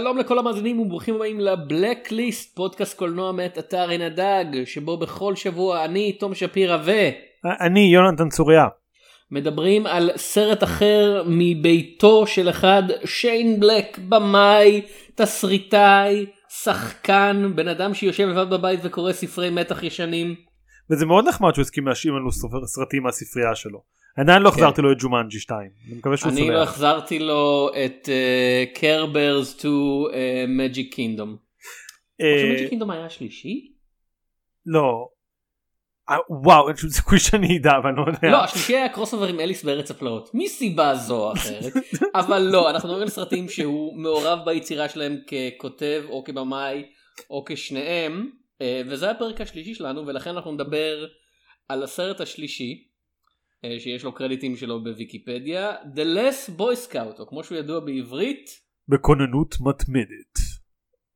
שלום לכל המאזינים וברוכים הבאים לבלקליסט פודקאסט קולנוע מאת אתר עין הדג שבו בכל שבוע אני תום שפירא ו... אני יונתן צוריה. מדברים על סרט אחר מביתו של אחד שיין בלק במאי תסריטאי שחקן בן אדם שיושב לבד בבית וקורא ספרי מתח ישנים. וזה מאוד נחמד שהוא הסכים להשאיר לנו סרטים מהספרייה שלו. עדיין לא החזרתי לו את ג'ומנג'י 2. אני מקווה שהוא אני שמח. לא החזרתי לו את Care Bears to Magic Kingdom. Magic Kingdom היה השלישי? לא. אה, וואו אין שום סיכוי שאני אדע אבל אני לא יודע. לא, השלישי היה crossover עם אליס בארץ הפלאות, מסיבה זו או אחרת, אבל לא, אנחנו מדברים על סרטים שהוא מעורב ביצירה שלהם ככותב או כבמאי או כשניהם, אה, וזה הפרק השלישי שלנו ולכן אנחנו נדבר על הסרט השלישי, שיש לו קרדיטים שלו בוויקיפדיה, The Last Boy Scout, או כמו שהוא ידוע בעברית, בכוננות מתמדת.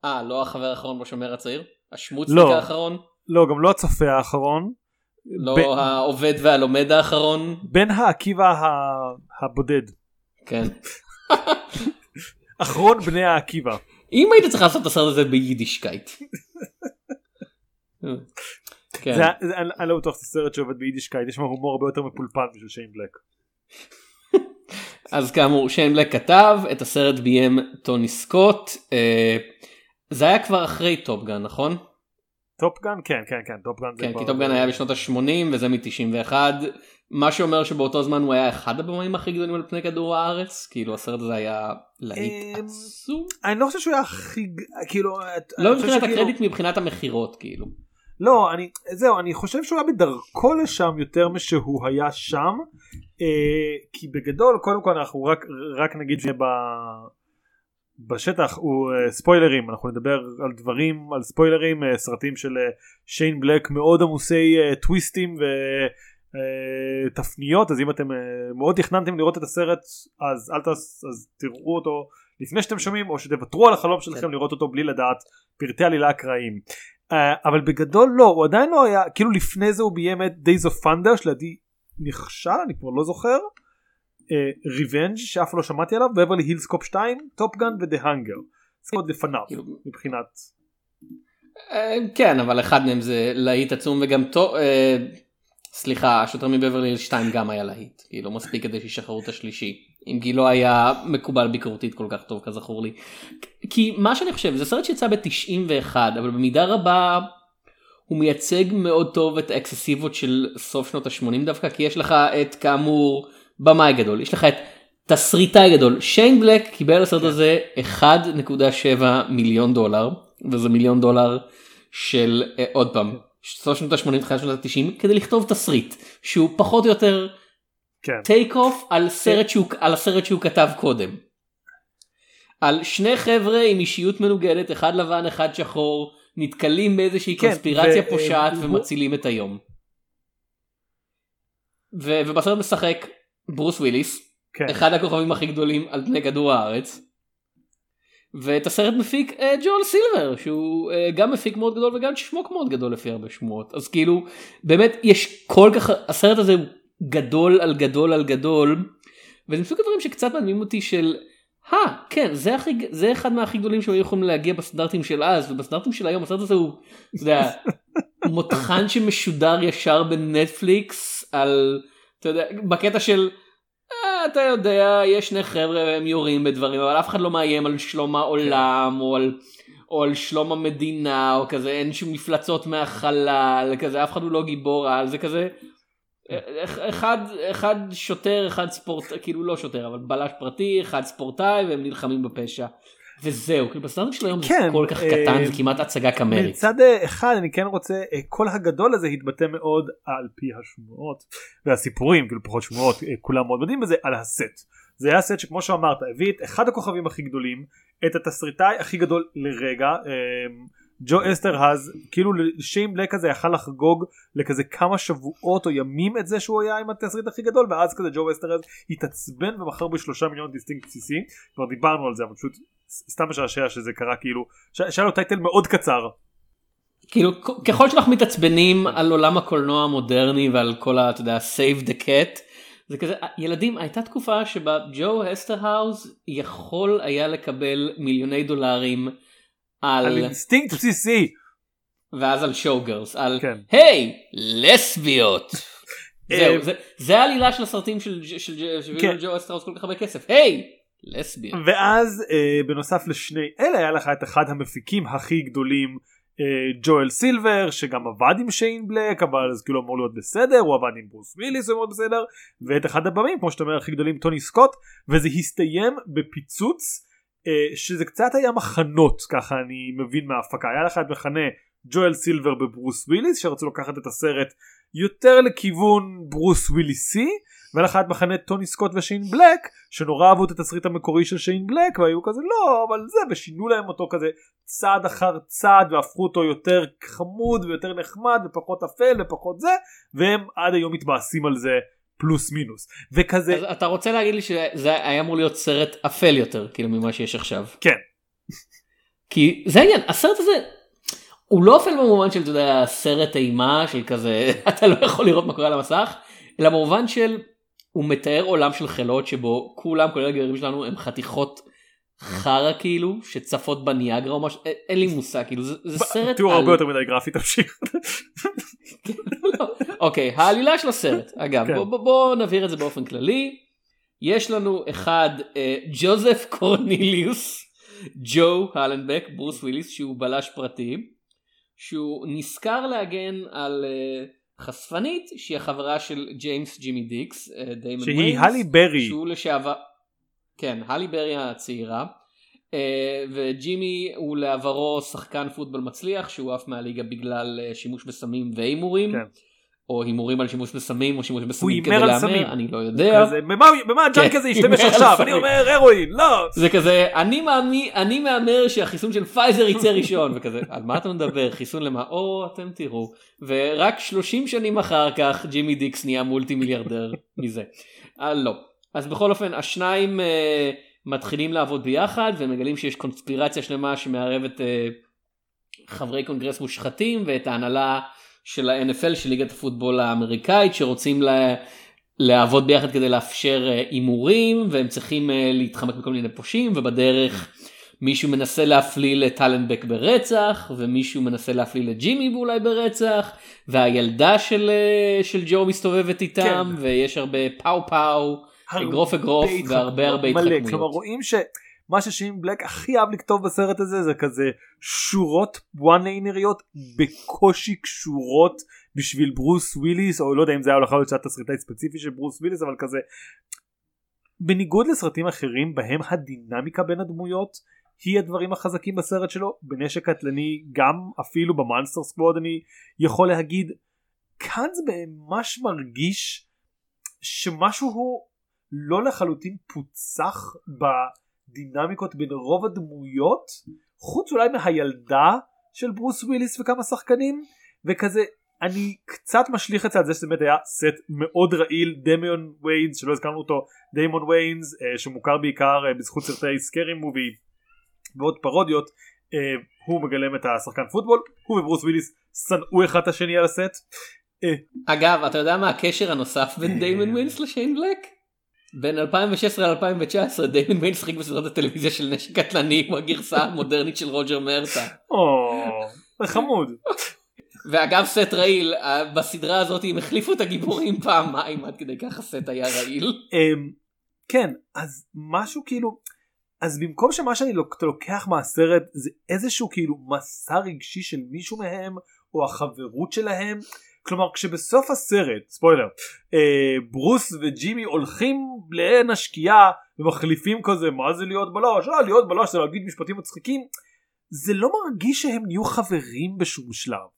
אה, לא החבר האחרון בשומר הצעיר? השמוצניק לא. האחרון? לא גם לא הצופה האחרון. לא ב- העובד והלומד האחרון? בן העקיבא ה- הבודד. כן. אחרון בני העקיבא. אם היית צריך לעשות את הסרט הזה ביידישקייט. כן. זה- זה- אני אני לא בטוח שזה סרט שעובד ביידישקייט יש שם הומור הרבה יותר מפולפל בשביל שיין בלק. אז כאמור שיין בלק כתב את הסרט ביים טוני סקוט אה, זה היה כבר אחרי Top Gun נכון? Top Gun כן כן כן Top Gun כן כי Top Gun היה בשנות ה-80 וזה מ-91 מה שאומר שבאותו זמן הוא היה אחד הבמאים הכי גדולים על פני כדור הארץ כאילו הסרט הזה היה להיט אמ, עצום. אני לא חושב שהוא היה הכי כאילו לא מבחינת הקרדיט מבחינת המכירות כאילו. לא אני זהו אני חושב שהוא היה בדרכו לשם יותר משהוא היה שם אה, כי בגדול קודם כל אנחנו רק רק נגיד ב... בשטח הוא אה, ספוילרים אנחנו נדבר על דברים על ספוילרים אה, סרטים של אה, שיין בלק מאוד עמוסי אה, טוויסטים ותפניות אז אם אתם אה, מאוד תכננתם לראות את הסרט אז אל תס... אז תראו אותו לפני שאתם שומעים או שתוותרו על החלום שלכם כן. לראות אותו בלי לדעת פרטי עלילה אקראיים. Uh, אבל בגדול לא הוא עדיין לא היה כאילו לפני זה הוא ביים את Days of Thunder שלדעתי נכשל אני כבר לא זוכר Revenge שאף לא שמעתי עליו ב Beverly Hills Cop 2 Top Gun ו The Hunger. זה עוד לפניו כאילו- מבחינת אה, כן אבל אחד מהם זה להיט עצום וגם טוב אה, סליחה השוטר מבברלי הילס 2 גם היה להיט כאילו מספיק כדי שישחררו את השלישי אם כי לא היה מקובל ביקורתית כל כך טוב כזכור לי. כי מה שאני חושב זה סרט שיצא ב-91 אבל במידה רבה הוא מייצג מאוד טוב את האקססיבות של סוף שנות ה-80 דווקא כי יש לך את כאמור במאי גדול יש לך את תסריטאי גדול. שיין בלק קיבל לסרט הזה 1.7 מיליון דולר וזה מיליון דולר של אה, עוד פעם סוף שנות ה-80 תחילת שנות ה-90 כדי לכתוב תסריט שהוא פחות או יותר כן take off על הסרט שהוא כתב קודם. על שני חבר'ה עם אישיות מנוגדת אחד לבן אחד שחור נתקלים באיזושהי כן, קונספירציה ו- פושעת הוא- ומצילים את היום. ו- ובסרט משחק ברוס וויליס כן אחד הכוכבים הכי גדולים על פני כדור הארץ. ואת הסרט מפיק אה, ג'ואל סילבר שהוא אה, גם מפיק מאוד גדול וגם שמוק מאוד גדול לפי הרבה שמועות אז כאילו באמת יש כל כך הסרט הזה הוא גדול על גדול על גדול. וזה מסוג הדברים שקצת מעניינים אותי של אה כן זה הכי זה אחד מהכי גדולים שהיו יכולים להגיע בסטנדרטים של אז ובסטנדרטים של היום הסרט הזה הוא אתה יודע, מותחן שמשודר ישר בנטפליקס על אתה יודע בקטע של אה, אתה יודע יש שני חבר'ה והם יורים בדברים אבל אף אחד לא מאיים על שלום העולם או על. או על שלום המדינה או כזה אין שום מפלצות מהחלל כזה אף אחד הוא לא גיבור על זה כזה אחד אחד שוטר אחד ספורט כאילו לא שוטר אבל בלש פרטי אחד ספורטאי והם נלחמים בפשע וזהו כאילו בסטנדרט של היום זה כן, כל כך אה, קטן זה כמעט הצגה קאמרית. מצד אה, אחד אני כן רוצה אה, כל הגדול הזה התבטא מאוד על פי השמועות והסיפורים כאילו פחות שמועות אה, כולם מאוד יודעים בזה על הסט. זה היה סט שכמו שאמרת הביא את אחד הכוכבים הכי גדולים את התסריטאי הכי גדול לרגע אה, ג'ו אסטרהאז כאילו שיין בלק הזה יכל לחגוג לכזה כמה שבועות או ימים את זה שהוא היה עם התסריט הכי גדול ואז כזה ג'ו אסטרהאז התעצבן ומכר בשלושה מיליון אינסטינקט בסיסי כבר דיברנו על זה אבל פשוט סתם משעשע שזה קרה כאילו שהיה לו title מאוד קצר. כאילו ככל שאנחנו מתעצבנים על עולם הקולנוע המודרני ועל כל ה... אתה יודע save the cat זה כזה, ילדים, הייתה תקופה שבה ג'ו אסטרהאז יכול היה לקבל מיליוני דולרים על... על אינסטינקט בסיסי. ואז על Showgirls, על כן. היי, לסביות. אה, זהו, זה- זה העלילה של הסרטים של של- של- של כן. ג'ו אסטרהאז כל כך הרבה כסף, היי, לסביות. ואז אה, בנוסף לשני אלה היה לך את אחד המפיקים הכי גדולים אה, ג'ואל סילבר שגם עבד עם שיין בלק אבל אז כאילו אמור להיות בסדר הוא עבד עם ברוס וויליס הוא מאוד בסדר ואת אחד הבמאים כמו שאתה אומר הכי גדולים טוני סקוט וזה הסתיים בפיצוץ שזה קצת היה מחנות ככה אני מבין מההפקה. היה לך את מחנה ג'ואל סילבר וברוס וויליס שרצו לקחת את הסרט יותר לכיוון ברוס וויליסי והיה לך את מחנה טוני סקוט ושיין בלק שנורא אהבו את התסריט המקורי של שיין בלק והיו כזה לא אבל זה ושינו להם אותו כזה צעד אחר צעד והפכו אותו יותר חמוד ויותר נחמד ופחות אפל ופחות זה והם עד היום מתבאסים על זה פלוס מינוס וכזה אז אתה רוצה להגיד לי שזה היה אמור להיות סרט אפל יותר, כאילו ממה שיש עכשיו. כן כי זה העניין, הסרט הזה הוא לא אפל במובן של, אתה יודע, סרט אימה של כזה, אתה לא יכול לראות מה קורה על המסך, אלא במובן של, הוא מתאר עולם של חילות שבו כולם, כולל הגברים שלנו, הם חתיכות חרא כאילו, שצפות בניאגרה או משהו, אין- לי מושג, כאילו, זה, סרט תיאור. הרבה יותר מדי גרפי תמשיך אוקיי, העלילה של הסרט, אגב, כן. בוא, נבהיר את זה באופן כללי. יש לנו אחד, אה, ג'וזף קורניליוס, ג'ו הלנבק, ברוס וויליס, שהוא בלש פרטי, שהוא נשכר להגן על אה, חשפנית, שהיא החברה של ג'יימס ג'ימי דיקס, אה, דיימון שהיא ויינס, הלי ברי שהוא לשעבר, כן, הלי ברי הצעירה, אה, וג'ימי הוא לעברו שחקן פוטבול מצליח שהוא עף מהליגה בגלל אה, שימוש בסמים והימורים, כן. או הימורים על שימוש בסמים או שימוש בסמים כדי. להמר, אני לא יודע. כזה, במה במה הג'אנקי הזה ישתמש עכשיו. אני אומר הרואין לא זה כזה אני מאמין אני מהמר שהחיסון של פייזר יצא ראשון וכזה על מה אתה מדבר חיסון למה או אתם תראו ורק 30 שנים אחר כך ג'ימי דיקס נהיה מולטי מיליארדר מזה. אה, לא אז בכל אופן השניים אה, מתחילים לעבוד ביחד ומגלים שיש קונספירציה שלמה שמערבת אה, חברי קונגרס מושחתים ואת ההנהלה של ה-NFL של ליגת הפוטבול האמריקאית שרוצים לה... לעבוד ביחד כדי לאפשר אה, הימורים והם צריכים אה, להתחמק מכל מיני פושעים ובדרך מישהו מנסה להפליל את טלנבק ברצח ומישהו מנסה להפליל את ג'ימי ואולי ברצח והילדה של, אה, של ג'ו מסתובבת איתם כן. ויש הרבה pow pow אגרוף אגרוף והרבה הרבה. התחכמויות. כלומר רואים שמה ששיין בלק הכי אהב לכתוב בסרט הזה זה כזה שורות one liner יות בקושי קשורות בשביל ברוס וויליס או לא יודע אם זה היה יכול להיות שהיה תסריטאי ספציפי של ברוס וויליס אבל כזה בניגוד לסרטים אחרים בהם הדינמיקה בין הדמויות היא הדברים החזקים בסרט שלו בנשק קטלני גם אפילו ב Monster Squad אני יכול להגיד כאן זה ממש מרגיש שמשהו הוא לא לחלוטין פוצח בדינמיקות בין רוב הדמויות חוץ אולי מהילדה של ברוס וויליס וכמה שחקנים וכזה אני קצת משליך את זה על זה שזה באמת היה סט מאוד רעיל דיימון ויינס שלא הזכרנו אותו דיימון ויינס אה, שמוכר בעיקר אה, בזכות סרטי Scary Movie ועוד פרודיות אה, הוא מגלם את השחקן פוטבול הוא וברוס וויליס שנאו אחד את השני על הסט אה, אגב אתה יודע מה הקשר הנוסף בין דיימון ווינס לשיין בלק? בין 2016 ל-2019 דיימון ווינס שיחק בסדרת הטלוויזיה של נשק קטלני כמו הגרסה המודרנית של רוג'ר מרטו. או זה חמוד ואגב סט רעיל אה, בסדרה הזאת הם החליפו את הגיבורים פעמיים עד כדי כך הסט היה רעיל. אמ, כן אז משהו כאילו אז במקום שמה שאני לוקח מהסרט זה איזשהו כאילו מסע רגשי של מישהו מהם או החברות שלהם כלומר כשבסוף הסרט ספוילר אה, ברוס וג'ימי הולכים לעין השקיעה ומחליפים כזה מה זה להיות בלש? אה להיות בלש זה להגיד משפטים מצחיקים. זה לא מרגיש שהם נהיו חברים בשום שלב.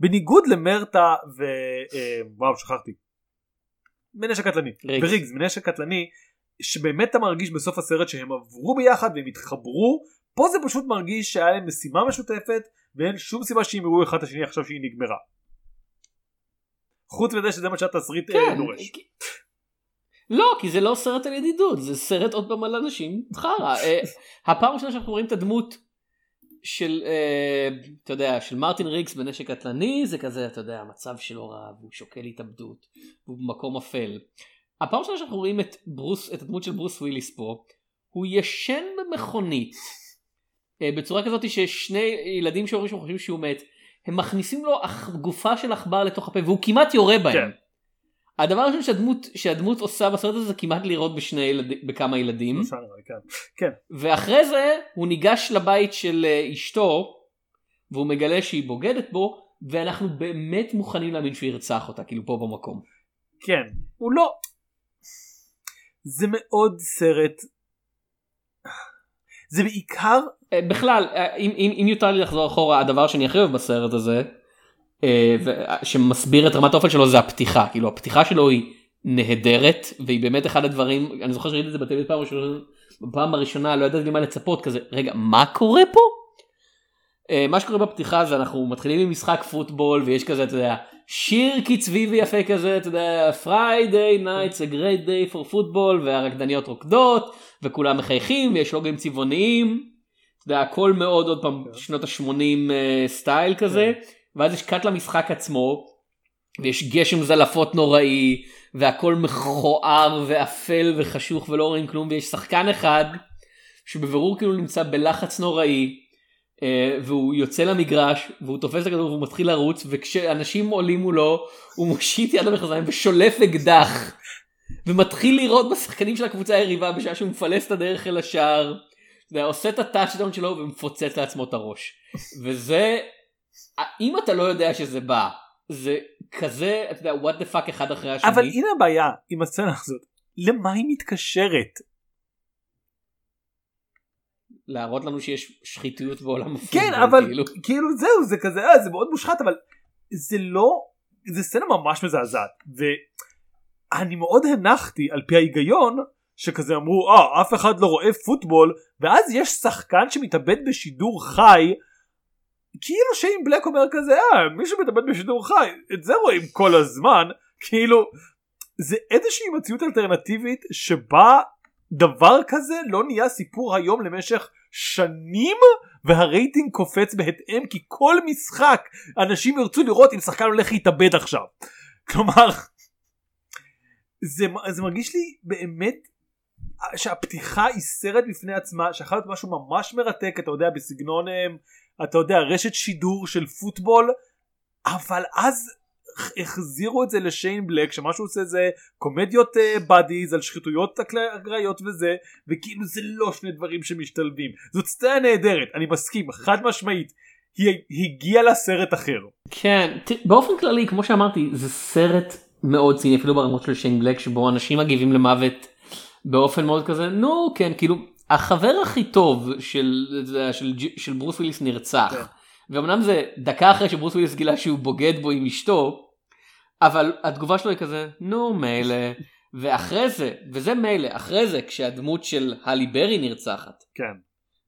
בניגוד למרתה ו... אה, וואו שכחתי. מנשק קטלני. ריגס. וריגס מנשק קטלני שבאמת אתה מרגיש בסוף הסרט שהם עברו ביחד והם התחברו פה זה פשוט מרגיש שהיה להם משימה משותפת ואין שום סיבה יראו אחד את השני עכשיו שהיא נגמרה. חוץ מזה שזה מה שהתסריט אה, כן. דורש. כי- לא כי זה לא סרט על ידידות זה סרט עוד פעם על אנשים חרא. אה, הפעם הראשונה שאנחנו רואים את הדמות של אה, אתה יודע של מרטין ריגס בנשק קטלני זה כזה אתה יודע המצב שלו רע והוא שוקל התאבדות והוא במקום אפל. הפעם ראשונה שאנחנו רואים את ברוס, את הדמות של ברוס וויליס פה, הוא ישן במכונית. בצורה כזאת ששני ילדים שאומרים שהם חושבים שהוא מת, הם מכניסים לו גופה של עכבר לתוך הפה והוא כמעט יורה בהם. כן. הדבר הראשון שהדמות, שהדמות עושה בסרט הזה זה כמעט לירות בשני ילדים, בכמה ילדים. כן. כן. ואחרי זה הוא ניגש לבית של אה, אשתו והוא מגלה שהיא בוגדת בו ואנחנו באמת מוכנים להאמין שהוא ירצח אותה כאילו פה במקום. כן. הוא לא... זה מאוד סרט... זה בעיקר... אה, בכלל אה, אם, אם, אם יותר לי לחזור אחורה הדבר שאני הכי אוהב בסרט הזה אה, שמסביר את רמת האופן שלו זה הפתיחה כאילו הפתיחה שלו היא נהדרת והיא באמת אחד הדברים אני זוכר שראיתי את זה בטלוויזיה פעם ראשונה בפעם הראשונה לא ידעתי למה לצפות כזה רגע מה קורה פה. מה שקורה בפתיחה זה אנחנו מתחילים עם משחק פוטבול ויש כזה אתה יודע שיר קצבי ויפה כזה אתה יודע Friday nights a great day for football והרקדניות רוקדות וכולם מחייכים ויש לוגים צבעוניים. אתה יודע, הכל מאוד עוד פעם כן. שנות ה-80 סטייל כזה ואז יש cut למשחק עצמו ויש גשם זלעפות נוראי והכל מכוער ואפל וחשוך ולא רואים כלום ויש שחקן אחד שבבירור כאילו נמצא בלחץ נוראי אה, והוא יוצא למגרש והוא תופס את הכדור והוא מתחיל לרוץ וכשאנשים עולים מולו הוא מושיט יד למכנסיים ושולף אקדח ומתחיל לירות בשחקנים של הקבוצה היריבה בשעה שהוא מפלס את הדרך אל השער. אתה יודע, עושה את ה touchdown שלו ומפוצץ לעצמו את הראש וזה אם אתה לא יודע שזה בא זה כזה אתה יודע what the fuck אחד אחרי השני. אבל הנה הבעיה עם הסצנה הזאת. למה היא מתקשרת? להראות לנו שיש שחיתויות בעולם כן הפוטבול, אבל כאילו. כאילו זהו זה כזה אה, זה מאוד מושחת אבל זה לא זה סצנה ממש מזעזעת ואני מאוד הנחתי על פי ההיגיון שכזה אמרו אה אף אחד לא רואה פוטבול ואז יש שחקן שמתאבד בשידור חי כאילו שיין בלק אומר כזה אה מי שמתאבד בשידור חי את זה רואים כל הזמן כאילו זה איזושהי מציאות אלטרנטיבית שבה דבר כזה לא נהיה סיפור היום למשך שנים והרייטינג קופץ בהתאם כי כל משחק אנשים ירצו לראות אם שחקן הולך להתאבד עכשיו. כלומר זה, זה מרגיש לי באמת שהפתיחה היא סרט בפני עצמה שיכול להיות משהו ממש מרתק אתה יודע בסגנון אה, אתה יודע רשת שידור של פוטבול אבל אז החזירו את זה לשיין בלק שמה שהוא עושה זה קומדיות בדיז על שחיתויות אקראיות וזה וכאילו זה לא שני דברים שמשתלבים זאת סצנה נהדרת אני מסכים חד משמעית היא הגיעה לסרט אחר. כן באופן כללי כמו שאמרתי זה סרט מאוד ציני אפילו ברמות של שיין בלק שבו אנשים מגיבים למוות באופן מאוד כזה נו כן כאילו החבר הכי טוב של של, של, של ברוס וויליס נרצח. כן. ואמנם זה דקה אחרי שברוס וויליס גילה שהוא בוגד בו עם אשתו אבל התגובה שלו היא כזה נו מילא ואחרי זה וזה מילא אחרי זה כשהדמות של הלי ברי נרצחת כן.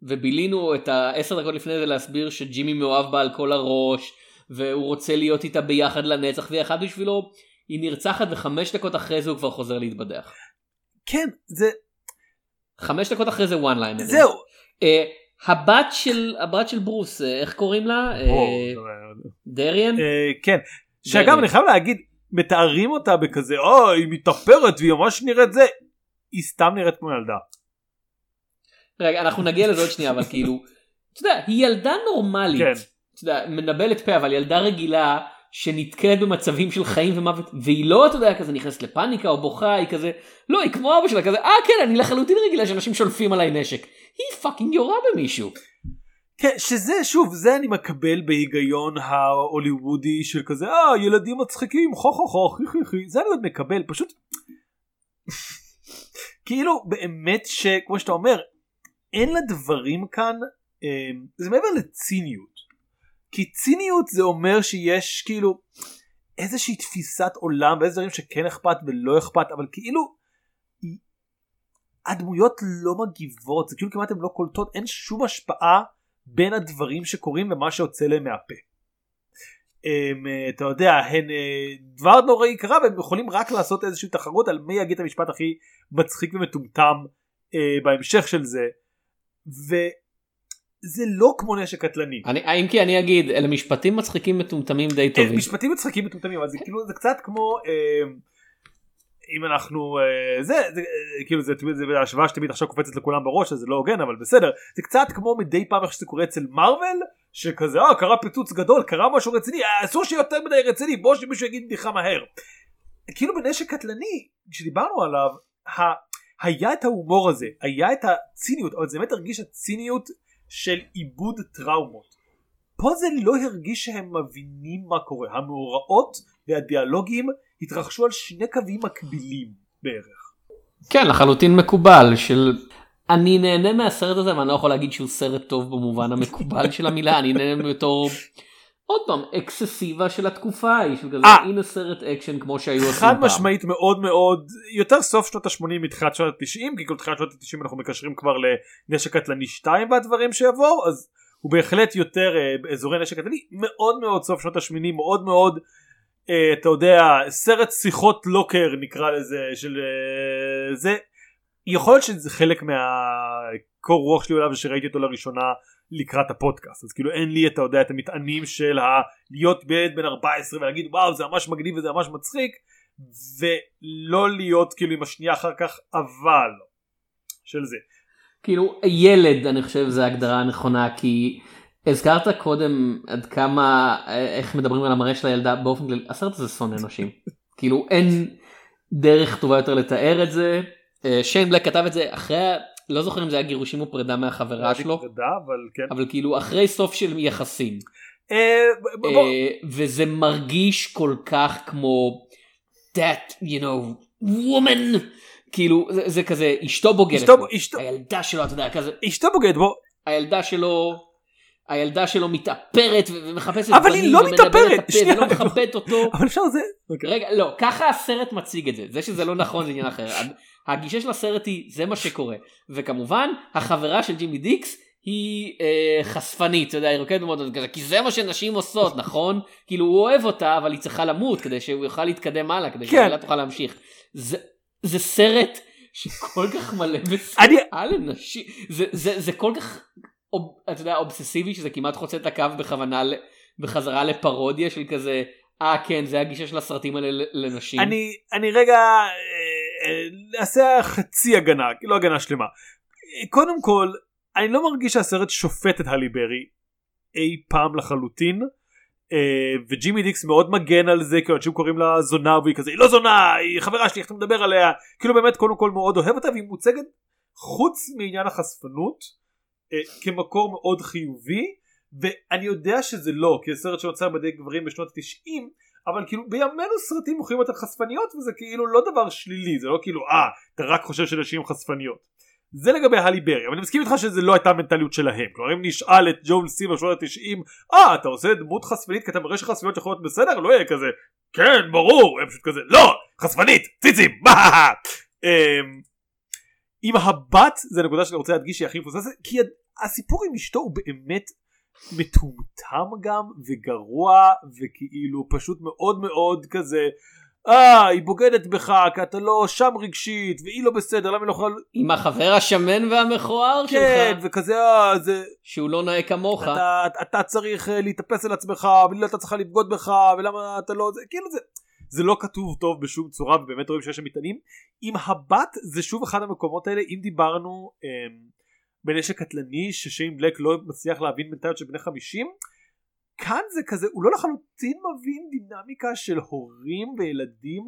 ובילינו את העשר דקות לפני זה להסביר שג'ימי מאוהב בה על כל הראש והוא רוצה להיות איתה ביחד לנצח ואחד בשבילו היא נרצחת וחמש דקות אחרי זה הוא כבר חוזר להתבדח. כן זה חמש דקות אחרי זה וואן ליינר. זהו. הבת של הבת של ברוס אה, איך קוראים לה? אה, דריאן? כן. שאגב. אני חייב להגיד מתארים אותה בכזה אה היא מתאפרת והיא ממש נראית זה היא סתם נראית כמו ילדה. רגע אנחנו נגיע לזה עוד שנייה אבל כאילו אתה יודע היא ילדה נורמלית. כן. אתה יודע, מנבלת פה אבל ילדה רגילה שנתקלת במצבים של חיים ומוות והיא לא אתה יודע כזה נכנסת לפאניקה או בוכה היא כזה לא היא כמו אבא שלה כזה אה כן אני לחלוטין רגילה שאנשים שולפים עליי נשק היא פאקינג יורה במישהו. כן שזה שוב זה אני מקבל בהיגיון ההוליוודי של כזה אה ילדים מצחיקים חו חו חו חי חי חי. זה אני עוד מקבל פשוט כאילו באמת שכמו שאתה אומר אין לדברים כאן אה, זה מעבר לציניות. כי ציניות זה אומר שיש כאילו איזושהי תפיסת עולם ואיזה דברים שכן אכפת ולא אכפת אבל כאילו הדמויות לא מגיבות זה כאילו כמעט הן לא קולטות אין שום השפעה בין הדברים שקורים ומה שיוצא להם מהפה. הם, אה, אתה יודע הן אה, דבר נוראי קרה והם יכולים רק לעשות איזושהי תחרות על מי יגיד את המשפט הכי מצחיק ומטומטם אה, בהמשך של זה וזה לא כמו נשק קטלני. אני, אם כי אני אגיד אלה משפטים מצחיקים מטומטמים די אה, טובים. משפטים מצחיקים מטומטמים אבל זה כאילו זה קצת כמו אה, אם אנחנו אה, זה, זה אה, כאילו זה, זה, זה השוואה שתמיד עכשיו קופצת לכולם בראש אז זה לא הוגן אבל בסדר זה קצת כמו מדי פעם איך שזה קורה אצל מארוול שכזה אה קרה פיצוץ גדול קרה משהו רציני אה, אסור שיהיה יותר מדי רציני בוא שמישהו יגיד בדיחה מהר. כאילו בנשק קטלני כשדיברנו עליו ה, היה את ההומור הזה היה את הציניות אבל זה באמת הרגיש הציניות של עיבוד טראומות. פה זה לא הרגיש שהם מבינים מה קורה המאורעות והדיאלוגים התרחשו על שני קווים מקבילים בערך. כן לחלוטין מקובל של אני נהנה מהסרט הזה ואני לא יכול להגיד שהוא סרט טוב במובן המקובל של המילה אני נהנה בתור עוד פעם אקססיבה של התקופה ההיא של כזה אה. הנה סרט אקשן כמו שהיו עושים פעם. חד משמעית מאוד מאוד יותר סוף שנות ה-80 מתחילת שנות ה-90 כי כל תחילת שנות ה-90 אנחנו מקשרים כבר לנשק קטלני 2 והדברים שיבואו אז הוא בהחלט יותר אה, באזורי נשק קטלני מאוד מאוד סוף שנות ה-80 מאוד מאוד אתה יודע סרט שיחוד לוקר נקרא לזה של אה, זה יכול להיות שזה חלק מהקור רוח שלי עליו שראיתי אותו לראשונה לקראת הפודקאסט אז כאילו אין לי אתה יודע את המטענים של. להיות ילד בן 14 ולהגיד וואו זה ממש מגניב וזה ממש מצחיק ולא להיות כאילו עם השנייה אחר כך אבל של זה. כאילו ילד אני חושב זה ההגדרה הנכונה כי הזכרת קודם עד כמה אה, איך מדברים על המראה של הילדה באופן כללי הסרט הזה שונא נשים כאילו אין דרך טובה יותר לתאר את זה אה, שיין בלק כתב את זה אחרי לא זוכר אם זה היה גירושים או פרידה מהחברה שלו פרידה, אבל כן. אבל כאילו אחרי סוף של יחסים אה, וזה מרגיש כל כך כמו that you know woman כאילו זה, זה כזה אשתו בוגדת אשתו- בו. אשתו- הילדה שלו אתה יודע כזה אשתו בוגד בו הילדה שלו הילדה שלו מתאפרת ומחפשת אבל היא לא מתאפרת, שנייה. ולא מכבדת אותו. אבל אפשר זה. אוקיי. רגע לא ככה הסרט מציג את זה זה שזה לא נכון זה עניין אחר. הגישה של הסרט היא זה מה שקורה וכמובן החברה של ג'ימי דיקס היא אה, חשפנית אתה יודע היא רוקדת במועדון כזה כי זה מה שנשים עושות נכון כאילו הוא אוהב אותה אבל היא צריכה למות כדי שהוא יוכל להתקדם הלאה כדי כן. שהילדה תוכל להמשיך. זה, זה סרט שכל כך מלא אני- בשנאה לנשים זה, זה, זה כל כך אתה יודע אובססיבי שזה כמעט חוצה את הקו בכוונה בחזרה לפרודיה של כזה אה כן זה הגישה של הסרטים האלה לנשים. אני אני רגע אה, אה, נעשה חצי הגנה לא הגנה שלמה. אה, קודם כל אני לא מרגיש שהסרט שופט את הלי ברי אי פעם לחלוטין. אה, וג'ימי דיקס מאוד מגן על זה כי אנשים קוראים לה זונה והיא כזה היא לא זונה היא חברה שלי איך אתה מדבר עליה כאילו באמת קודם כל מאוד אוהב אותה והיא מוצגת חוץ מעניין החשפנות אה, כמקור מאוד חיובי ואני יודע שזה לא כי זה סרט שנוצר בידי גברים בשנות ה-90 אבל כאילו בימינו סרטים מוכרים יותר חשפניות וזה כאילו לא דבר שלילי זה לא כאילו אה אתה רק חושב שנשים חשפניות. זה לגבי הלי ברי אבל אני מסכים איתך שזה לא הייתה המנטליות שלהם כלומר אם נשאל את ג'ול סי בשנות ה-90 אה אתה עושה דמות חשפנית כי אתה מראה שחשפניות יכולות בסדר לא יהיה כזה כן ברור הם פשוט כזה לא חשפנית ציצים אמ, עם הבת זה נקודה שאני רוצה להדגיש שהיא הכי מפוססת כי הסיפור עם אשתו הוא באמת מטומטם גם וגרוע וכאילו פשוט מאוד מאוד כזה אה היא בוגדת בך כי אתה לא שם רגשית והיא לא בסדר למה היא לא יכולה עם החבר השמן והמכוער כן שלך וכזה אה זה שהוא לא נאה כמוך. אתה, אתה צריך אה, להתאפס על עצמך ולא אתה צריכה לבגוד בך ולמה אתה לא זה כאילו זה זה לא כתוב טוב בשום צורה ובאמת רואים שיש שם מטענים. עם הבת זה שוב אחד המקומות האלה. אם דיברנו אמ, בנשק קטלני ששיין בלק לא מצליח להבין מנטליות של בני 50 כאן זה כזה הוא לא לחלוטין מבין דינמיקה של הורים וילדים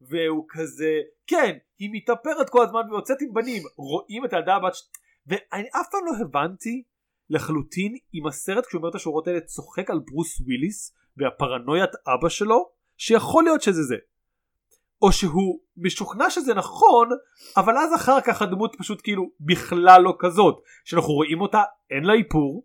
והוא כזה כן היא מתאפרת כל הזמן ויוצאת עם בנים. רואים את הילדה הבת ש- ואני אף פעם לא הבנתי לחלוטין אם הסרט כשהוא אומר את השורות האלה צוחק על ברוס וויליס והפרנויית אבא שלו שיכול להיות שזה זה. או שהוא משוכנע שזה נכון אבל אז אחר כך הדמות פשוט כאילו בכלל לא כזאת שאנחנו רואים אותה אין לה איפור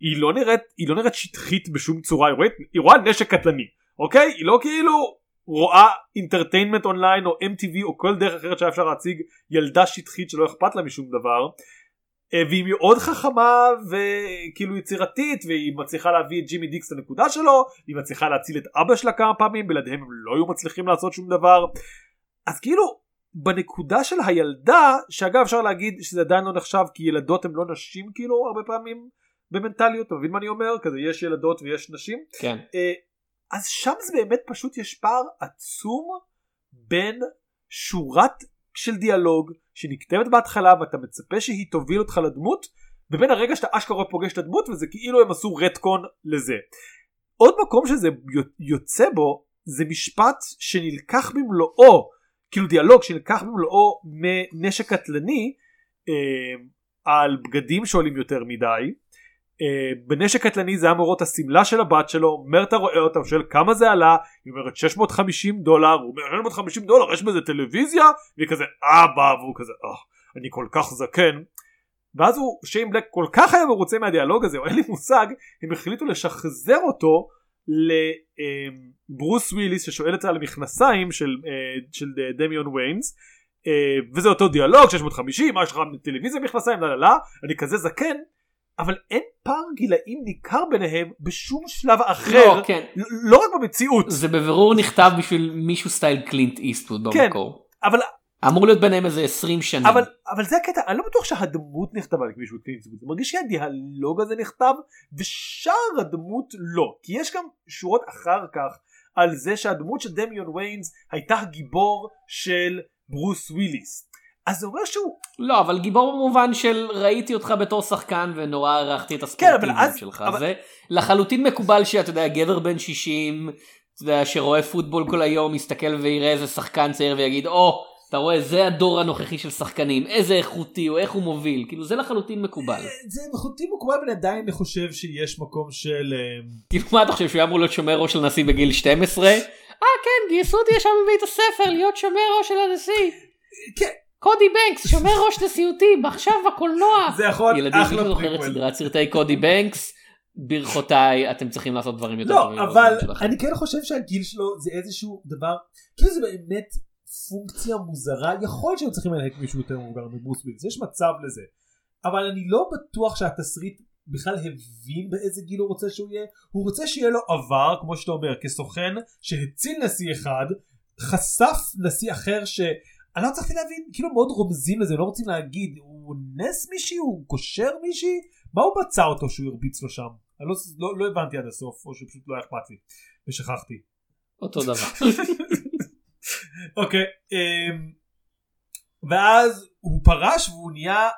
היא לא נראית היא לא נראית שטחית בשום צורה היא רואה, היא רואה נשק קטלני אוקיי? היא לא כאילו רואה אינטרטיינמנט אונליין או MTV או כל דרך אחרת שהיה אפשר להציג ילדה שטחית שלא אכפת לה משום דבר והיא מאוד חכמה וכאילו יצירתית והיא מצליחה להביא את ג'ימי דיקס לנקודה שלו היא מצליחה להציל את אבא שלה כמה פעמים בלעדיהם הם לא היו מצליחים לעשות שום דבר. אז כאילו בנקודה של הילדה שאגב אפשר להגיד שזה עדיין לא נחשב כי ילדות הן לא נשים כאילו הרבה פעמים במנטליות אתה מבין מה אני אומר? כזה יש ילדות ויש נשים. כן. אה, אז שם זה באמת פשוט יש פער עצום בין שורת של דיאלוג שנכתבת בהתחלה ואתה מצפה שהיא תוביל אותך לדמות ובין הרגע שאתה אשכרה פוגש את הדמות וזה כאילו הם עשו רטקון לזה. עוד מקום שזה יוצא בו זה משפט שנלקח במלואו כאילו דיאלוג שנלקח במלואו מנשק קטלני אה, על בגדים שעולים יותר מדי בנשק קטלני זה היה מורות השמלה של הבת שלו מרתה רואה אותה ושואל כמה זה עלה? היא אומרת 650 דולר. הוא אומר 650 דולר? יש בזה טלוויזיה? והיא כזה אבא והוא כזה אה, אני כל כך זקן. ואז הוא שיין בלק כל כך היה מרוצה מהדיאלוג הזה או אין לי מושג הם החליטו לשחזר אותו לברוס וויליס ששואל את זה על המכנסיים של, אה, של דיימון וויאנס וזה אותו דיאלוג 650 מה יש לך טלוויזיה מכנסיים לה לה לה אני כזה זקן אבל אין פער גילאים ניכר ביניהם בשום שלב אחר. לא, כן. לא רק במציאות. זה בבירור נכתב בשביל מישהו style קלינט איסטווד כן, במקור. אבל אמור להיות ביניהם איזה 20 שנים. אבל אבל זה הקטע אני לא בטוח שהדמות נכתבה על מישהו קלינט איסטווד. זה מרגיש שהדיאלוג הזה נכתב ושאר הדמות לא. כי יש גם שורות אחר כך על זה שהדמות של דמיון ויינס הייתה הגיבור של ברוס וויליס אז זה אומר שהוא לא אבל גיבור במובן של ראיתי אותך בתור שחקן ונורא הערכתי את הספורטיביות כן, שלך אבל- זה לחלוטין מקובל שאתה יודע גבר בן 60 אתה יודע שרואה פוטבול כל היום מסתכל ויראה איזה שחקן צעיר ויגיד או אתה רואה זה הדור הנוכחי של שחקנים איזה איכותי הוא איך הוא מוביל כאילו זה לחלוטין מקובל זה איכותי מקובל אבל עדיין אני חושב שיש מקום של אה, כאילו מה אתה חושב שהוא היה אמור להיות שומר ראש של נשיא בגיל 12? אה כן גייסו אותי ישר בבית הספר להיות שומר ראש של הנשיא. כן. קודי בנקס שומר ראש נשיאותי עכשיו בקולנוע. זה יכול להיות ילדים מי אחראי שזוכר את פריקוול. סדרת סרטי קודי בנקס ברכותיי אתם צריכים לעשות דברים יותר טובים. לא אבל. אני כן חושב שהגיל שלו זה איזשהו דבר כאילו זה באמת פונקציה מוזרה יכול להיות שהם צריכים ללהק מישהו יותר מבוגר מברוס ווילס יש מצב לזה אבל אני לא בטוח שהתסריט בכלל הבין באיזה גיל הוא רוצה שהוא יהיה הוא רוצה שיהיה לו עבר כמו שאתה אומר כסוכן שהציל נשיא אחד חשף נשיא אחר ש... אני לא הצלחתי להבין כאילו מאוד רומזים לזה לא רוצים להגיד הוא אונס מישהי? הוא קושר מישהי? מה הוא מצא אותו שהוא הרביץ לו שם? אני לא, לא, לא הבנתי עד הסוף או שפשוט לא היה אכפת לי ושכחתי. אותו דבר. אוקיי אמ, ואז הוא פרש והוא נהיה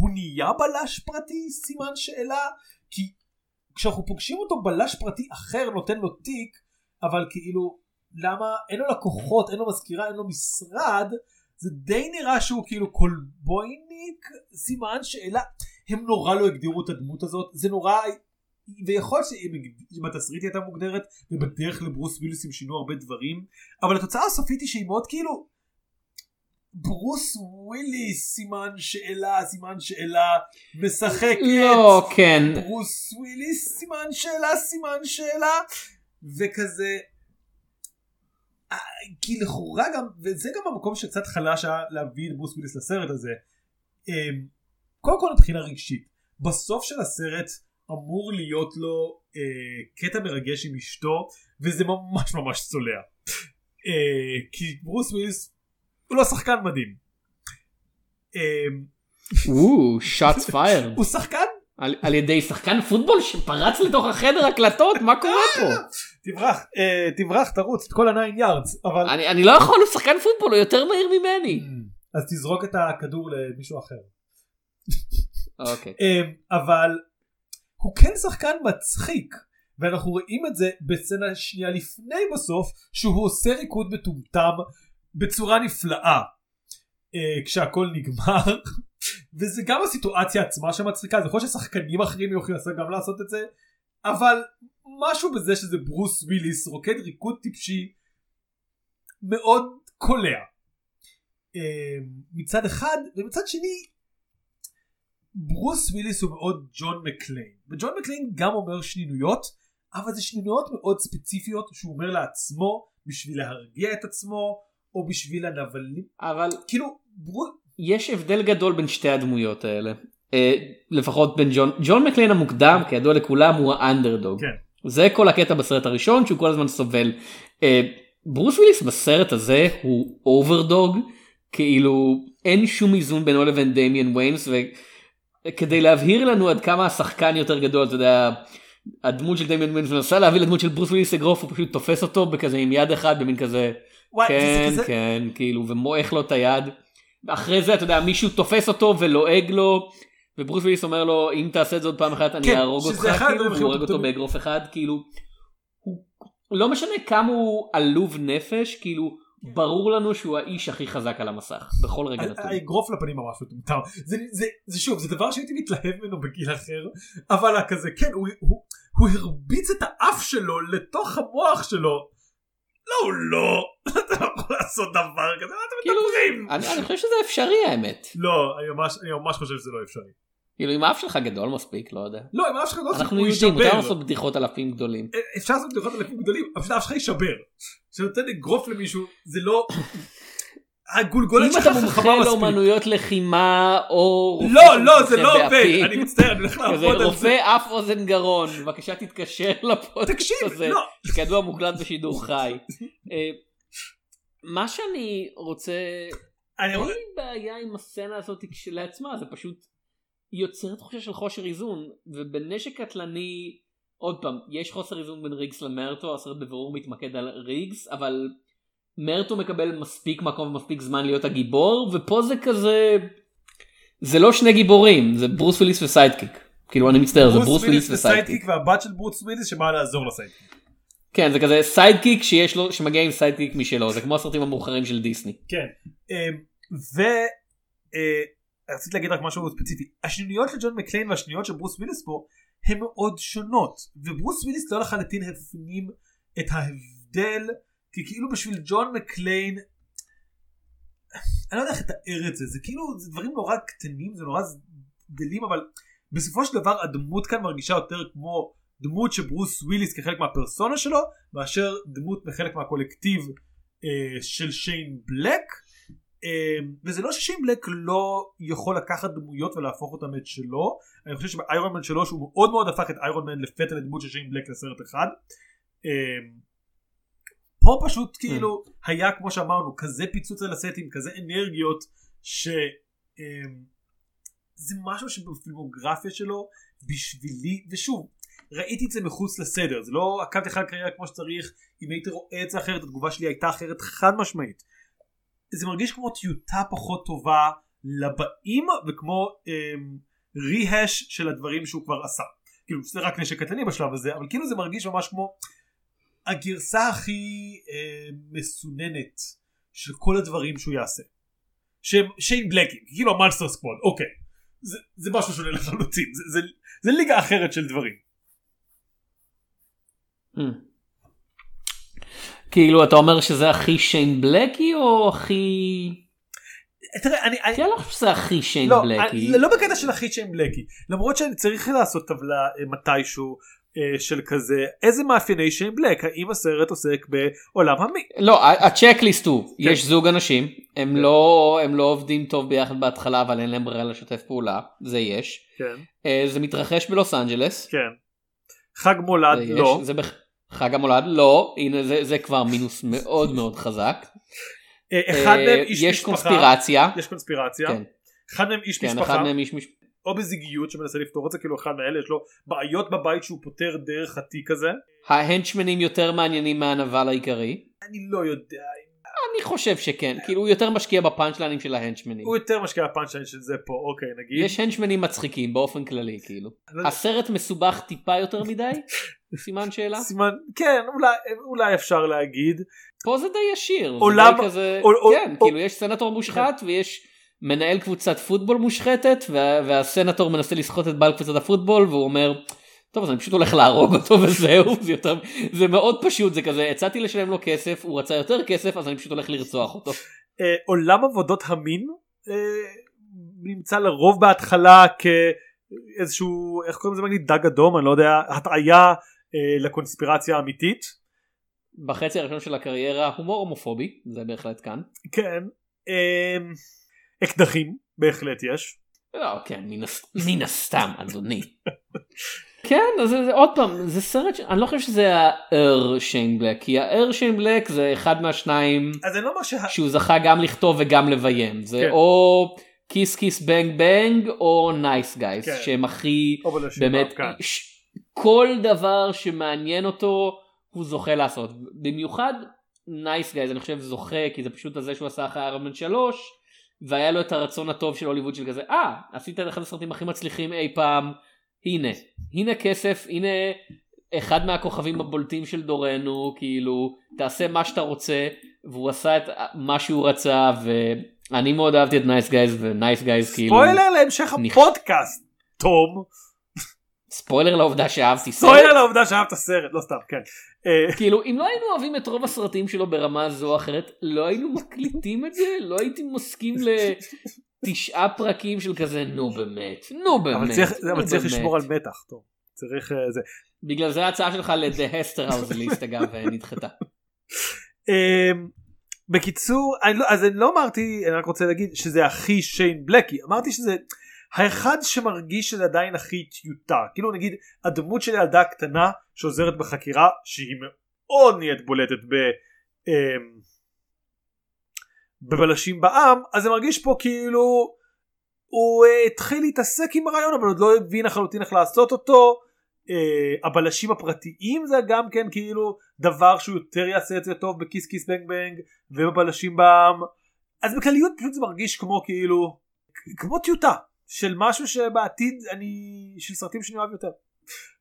הוא נהיה בלש פרטי? סימן שאלה. כי כשאנחנו פוגשים אותו בלש פרטי אחר נותן לו תיק אבל כאילו למה אין לו לקוחות אין לו מזכירה אין לו משרד זה די נראה שהוא כאילו קולבויניק סימן שאלה הם נורא לא הגדירו את הדמות הזאת זה נורא ויכול שאם התסריט הייתה מוגדרת ובדרך לברוס וויליס הם שינו הרבה דברים אבל התוצאה הסופית היא שהיא מאוד כאילו ברוס וויליס סימן שאלה סימן שאלה משחק לא כן. ברוס וויליס סימן שאלה סימן שאלה. וכזה כי לכאורה גם וזה גם המקום שקצת חלש היה להביא את ברוס וויליס לסרט הזה אמ, קודם כל מבחינה רגשית בסוף של הסרט אמור להיות לו אה, קטע מרגש עם אשתו וזה ממש ממש צולע. אה, כי ברוס וויליס הוא לא שחקן מדהים. אמ, או shots fired. הוא שחקן? על על ידי שחקן פוטבול שפרץ לתוך החדר הקלטות? מה קורה פה תברח אה, תברח תרוץ את כל הניין יארדס אבל אני אני לא יכול הוא שחקן פוטבול הוא יותר מהיר ממני. אז תזרוק את הכדור למישהו אחר. אוקיי. אמ, אבל הוא כן שחקן מצחיק ואנחנו רואים את זה בסצנה שנייה לפני בסוף שהוא עושה ריקוד מטומטם בצורה נפלאה. אה, כשהכל נגמר וזה גם הסיטואציה עצמה שמצחיקה זה יכול להיות ששחקנים אחרים יוכלו לעשות- גם לעשות את זה אבל משהו בזה שזה ברוס וויליס רוקד ריקוד טיפשי מאוד קולע. אה, מצד אחד ומצד שני ברוס וויליס הוא מאוד ג'ון מקליין. וג'ון מקליין גם אומר שנינויות אבל זה שנינויות מאוד ספציפיות שהוא אומר לעצמו בשביל להרגיע את עצמו או בשביל הנבלים. אבל כאילו ברו... יש הבדל גדול בין שתי הדמויות האלה לפחות בין ג'ון ג'ון מקליין המוקדם כידוע לכולם הוא האנדרדוג כן. זה כל הקטע בסרט הראשון שהוא כל הזמן סובל. אה, ברוס וויליס בסרט הזה הוא overdog כאילו אין שום איזון בינו לבין דיימון וויאנס וכדי להבהיר לנו עד כמה השחקן יותר גדול אתה יודע. הדמות של דיימון וויאנס מנסה להביא לדמות של ברוס וויליס אגרוף הוא פשוט תופס אותו בכזה עם יד אחד במין כזה וואי, וזה כן, כזה- כן, כאילו, ומועך לו את היד. אחרי זה, אתה יודע, מישהו תופס אותו ולועג לו, וברוס וויליס אומר לו, אם תעשה את זה עוד פעם אחת, אני כן, אהרוג אותך, כאילו, והוא הורג אותו. באגרוף אחד, כאילו, הוא, לא משנה כמה הוא עלוב נפש, כאילו, ברור לנו שהוא האיש הכי חזק על המסך, בכל רגע נתון. האגרוף לפנים ממש מטומטם. זה, זה, זה שוב, זה דבר שהייתי מתלהב ממנו בגיל אחר, אבל כזה, כן, הוא, הוא, הוא הרביץ את האף שלו לתוך המוח שלו. לא, הוא לא. אתה לא יכול לעשות דבר כזה, מה אתם כאילו, מדברים? אני חושב שזה אפשרי האמת. לא, אני ממש חושב שזה לא אפשרי. כאילו, אם האף שלך גדול מספיק, לא יודע. לא, אם האף שלך לא אנחנו הוא יודעים, מותר יישבר. לעשות בדיחות על אפים גדולים. אפשר לעשות בדיחות על אלפים גדולים, אבל האף שלך יישבר. כשנותן אגרוף למישהו, זה לא... הגולגולת אם שלך אתה חכמה מומחה מספיק. לאומנויות לחימה או לא, לא, זה לא עובד, אני מצטער, אני הולך לעבוד על זה. רופא אף אוזן גרון, בבקשה תתקשר לפודקאסט תקשיב, הזה, לא. שכידוע מוקלט בשידור חי. אה, מה שאני רוצה, אין לי בעיה עם הסצנה הזאת כשלעצמה, זה פשוט יוצר תחושה של חוסר איזון, ובנשק קטלני, עוד פעם, יש חוסר איזון בין ריגס למרטו, הסרט בבירור מתמקד על ריגס, אבל מרטו מקבל מספיק מקום ומספיק זמן להיות הגיבור, ופה זה כזה, זה לא שני גיבורים, זה ברוס וויליס ו sidekick. כאילו אני מצטער, זה ברוס וויליס ו sidekick. והבת של ברוס וויליס שבאה לעזור ל sidekick. כן, זה כזה sidekick שיש לו, שמגיע עם sidekick משלו, זה כמו הסרטים המאוחרים של דיסני. כן. ורציתי להגיד רק משהו ספציפי. השנינויות של ג'ון מקליין והשנינויות של ברוס וויליס פה הן מאוד שונות. וברוס וויליס לא לחלוטין הפנים את ההבדל, כי כאילו בשביל ג'ון מקליין, אני לא יודע איך לתאר את זה, זה כאילו, זה דברים נורא קטנים, זה נורא גדלים, אבל בסופו של דבר הדמות כאן מרגישה יותר כמו דמות שברוס וויליס כחלק מהפרסונה שלו, מאשר דמות מחלק מהקולקטיב אה, של שיין בלק. אה, וזה לא ששיין בלק לא יכול לקחת דמויות ולהפוך אותם את שלו, אני חושב שבאיירון מן שלו שהוא מאוד מאוד הפך את איירון מן לפתע לדמות של שיין בלק לסרט אחד. אה, פה פשוט כאילו היה כמו שאמרנו כזה פיצוץ על הסטים כזה אנרגיות ש... אה, זה משהו שבפילמוגרפיה שלו בשבילי ושוב ראיתי את זה מחוץ לסדר זה לא עקבתי אחרי הקריירה כמו שצריך אם הייתי רואה את זה אחרת התגובה שלי הייתה אחרת חד משמעית. זה מרגיש כמו טיוטה פחות טובה לבאים וכמו אמ, ריהש של הדברים שהוא כבר עשה. כאילו זה רק נשק קטלני בשלב הזה אבל כאילו זה מרגיש ממש כמו הגרסה הכי אה, מסוננת של כל הדברים שהוא יעשה. שהם שיין בלקים כאילו המאנסטר סקוואד אוקיי זה, זה משהו שונה לחלוטין זה, זה, זה ליגה אחרת של דברים. Hmm. כאילו אתה אומר שזה הכי שיין בלקי או הכי... תראה אני, לא חושב שזה הכי שיין לא, בלקי. לא בקטע של הכי שיין בלקי למרות שאני צריך לעשות טבלה אה, מתישהו אה, של כזה איזה מאפייני שיין בלק האם הסרט עוסק בעולם המי לא, הצ'קליסט הוא, כן. יש זוג אנשים, הם לא הם לא עובדים טוב ביחד בהתחלה אבל אין להם ברירה לשתף פעולה, זה יש. כן אה, זה מתרחש בלוס אנג'לס. כן חג מולד זה יש, לא זה בח- חג המולד לא, הנה זה, זה כבר מינוס מאוד מאוד חזק. אה, אחד אה, מהם איש יש משפחה קונספירציה. יש קונספירציה כן, אחד מהם איש כן, אחד משפחה מהם איש משפחה. או בזוגיות שמנסה לפתור את זה כאילו אחד מאלה יש לו בעיות בבית שהוא פותר דרך התיק הזה ה henchmanים יותר מעניינים מהנבל העיקרי. אני לא יודע אני חושב שכן, כאילו הוא יותר משקיע ב punchlineים של ה henchmanים. הוא יותר משקיע בפאנצ'ליין של זה פה אוקיי נגיד יש henchmanים מצחיקים באופן כללי כאילו. לא. הסרט מסובך טיפה יותר מדי? סימן שאלה? סימן כן אולי אולי אפשר להגיד פה זה די ישיר. זה עולם- די כזה, או- או- כן, או- כאילו יש סנטור מושחת ויש מנהל קבוצת פוטבול מושחתת וה- והסנטור מנסה לסחוט את בעל קבוצת הפוטבול והוא אומר. טוב אז אני פשוט הולך להרוג אותו וזהו זה יותר זה מאוד פשוט זה כזה הצעתי לשלם לו כסף הוא רצה יותר כסף אז אני פשוט הולך לרצוח אותו. אה, עולם עבודות המין אה, נמצא לרוב בהתחלה כאיזשהו איך קוראים לזה באנגלית דג אדום אני לא יודע הטעיה אה, לקונספירציה האמיתית בחצי הראשון של הקריירה הומור הומופובי זה בהחלט כאן. כן אקדחים בהחלט יש לא, כן. מן הסתם, אדוני. כן, אז זה, עוד פעם, זה סרט, ש... אני לא חושב שזה ה-R שיין בלק, כי ה-R שיין בלק זה אחד מהשניים לא שה... שהוא זכה גם לכתוב וגם לביים, זה כן. או קיס קיס בנג בנג או נייס גייז, כן. שהם הכי, באמת, כאן. ש... כל דבר שמעניין אותו הוא זוכה לעשות, במיוחד נייס גייז אני חושב זוכה כי זה פשוט הזה שהוא עשה אחרי איירון מן 3 והיה לו את הרצון הטוב של הוליווד של כזה אה עשית את אחד הסרטים הכי מצליחים אי פעם הנה הנה כסף הנה אחד מהכוכבים הבולטים של דורנו כאילו תעשה מה שאתה רוצה והוא עשה את מה שהוא רצה ואני מאוד אהבתי את Nice Guys ו Nice Guys כאילו ספוילר להמשך הפודקאסט תום. ספוילר לעובדה שאהבתי סרט. ספוילר לעובדה שאהבת סרט לא סתם כן. אה, כאילו אם לא היינו אוהבים את רוב הסרטים שלו ברמה זו או אחרת לא היינו מקליטים את זה? לא הייתי מסכים לתשעה פרקים של כזה נו באמת נו באמת אבל צריך נו אבל צריך באמת." לשמור על מתח טוב צריך אה, זה בגלל זה ההצעה שלך Hester House ליסט אגב נדחתה. אמ, בקיצור אני לא, אז אני לא אמרתי אני רק רוצה להגיד שזה הכי שיין בלקי אמרתי שזה האחד שמרגיש שזה עדיין הכי טיוטה כאילו נגיד הדמות של ילדה קטנה שעוזרת בחקירה שהיא מאוד נהיית בולטת ב... בבלשים בעם אז זה מרגיש פה כאילו הוא uh, התחיל להתעסק עם הרעיון אבל עוד לא הבין לחלוטין איך לעשות אותו. uh, הבלשים הפרטיים זה גם כן כאילו דבר שהוא יותר יעשה את זה טוב בכיס כיס בנג בנג ובבלשים בעם. אז בכלליות פשוט זה מרגיש כמו כאילו כמו טיוטה של משהו שבעתיד אני של סרטים שאני אוהב יותר.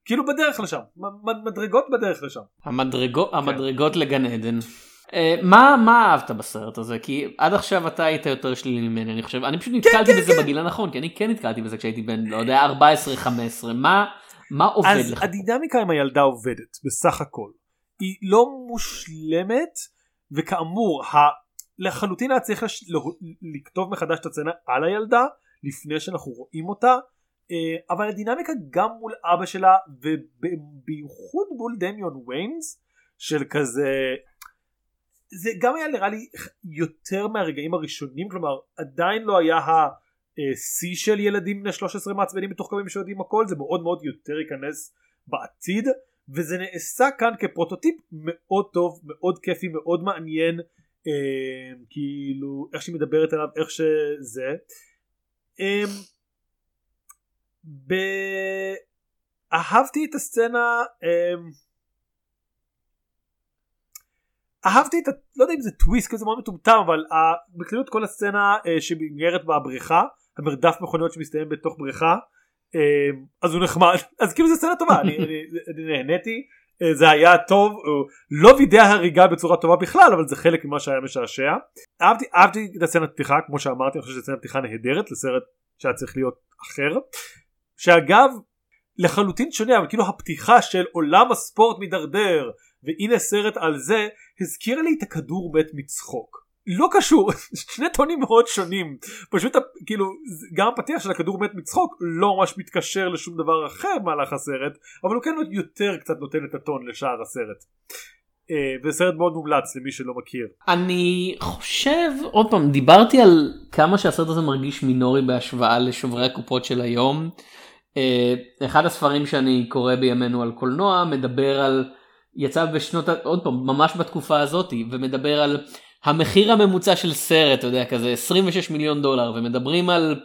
כאילו בדרך לשם מדרגות בדרך לשם. המדרגות המדרגות לגן עדן. אה, מה מה אהבת בסרט הזה? כי עד עכשיו אתה היית יותר שלילי ממני אני חושב. אני פשוט נתקלתי בזה בגיל הנכון כי אני כן נתקלתי בזה כשהייתי בן לא יודע 14-15 מה מה עובד אז לך. הדינמיקה עם הילדה עובדת בסך הכל. היא לא מושלמת וכאמור. לחלוטין היה צריך לש... לכתוב מחדש את הסצנה על הילדה לפני שאנחנו רואים אותה. אה, אבל הדינמיקה גם מול אבא שלה ובייחוד מול דמיון ויינס של כזה זה גם היה נראה לי יותר מהרגעים הראשונים כלומר עדיין לא היה השיא של ילדים בני 13 מעצבנים מתוחכמים שיודעים הכל זה מאוד מאוד יותר ייכנס בעתיד וזה נעשה כאן כפרוטוטיפ מאוד טוב מאוד כיפי מאוד מעניין אה, כאילו איך שהיא מדברת עליו איך שזה. אה, ב... אהבתי את הסצנה אה, אהבתי את ה... לא יודע אם זה טוויסט כזה מאוד מטומטם אבל. בכללות כל הסצנה אה, שמנגרת בבריכה המרדף מכוניות שמסתיים בתוך בריכה אה, אז הוא נחמד. אז כאילו זו סצנה טובה אני, אני, אני נהניתי. אה, זה היה טוב הוא לא וידא הריגה בצורה טובה בכלל אבל זה חלק ממה שהיה משעשע. אהבתי, אהבתי את הסצנת פתיחה כמו שאמרתי אני חושב שזו סצנת פתיחה נהדרת לסרט שהיה צריך להיות אחר. שאגב לחלוטין שונה אבל כאילו הפתיחה של עולם הספורט מידרדר והנה סרט על זה הזכירה לי את הכדור מת מצחוק לא קשור שני טונים מאוד שונים פשוט כאילו גם הפתיח של הכדור מת מצחוק לא ממש מתקשר לשום דבר אחר במהלך הסרט אבל הוא כן יותר קצת נותן את הטון לשאר הסרט. אה, וזה סרט מאוד מומלץ למי שלא מכיר. אני חושב עוד פעם דיברתי על כמה שהסרט הזה מרגיש מינורי בהשוואה לשוברי הקופות של היום. אה, אחד הספרים שאני קורא בימינו על קולנוע מדבר על יצא בשנות עוד פעם ממש בתקופה הזאתי ומדבר על המחיר הממוצע של סרט אתה יודע כזה 26 מיליון דולר ומדברים על.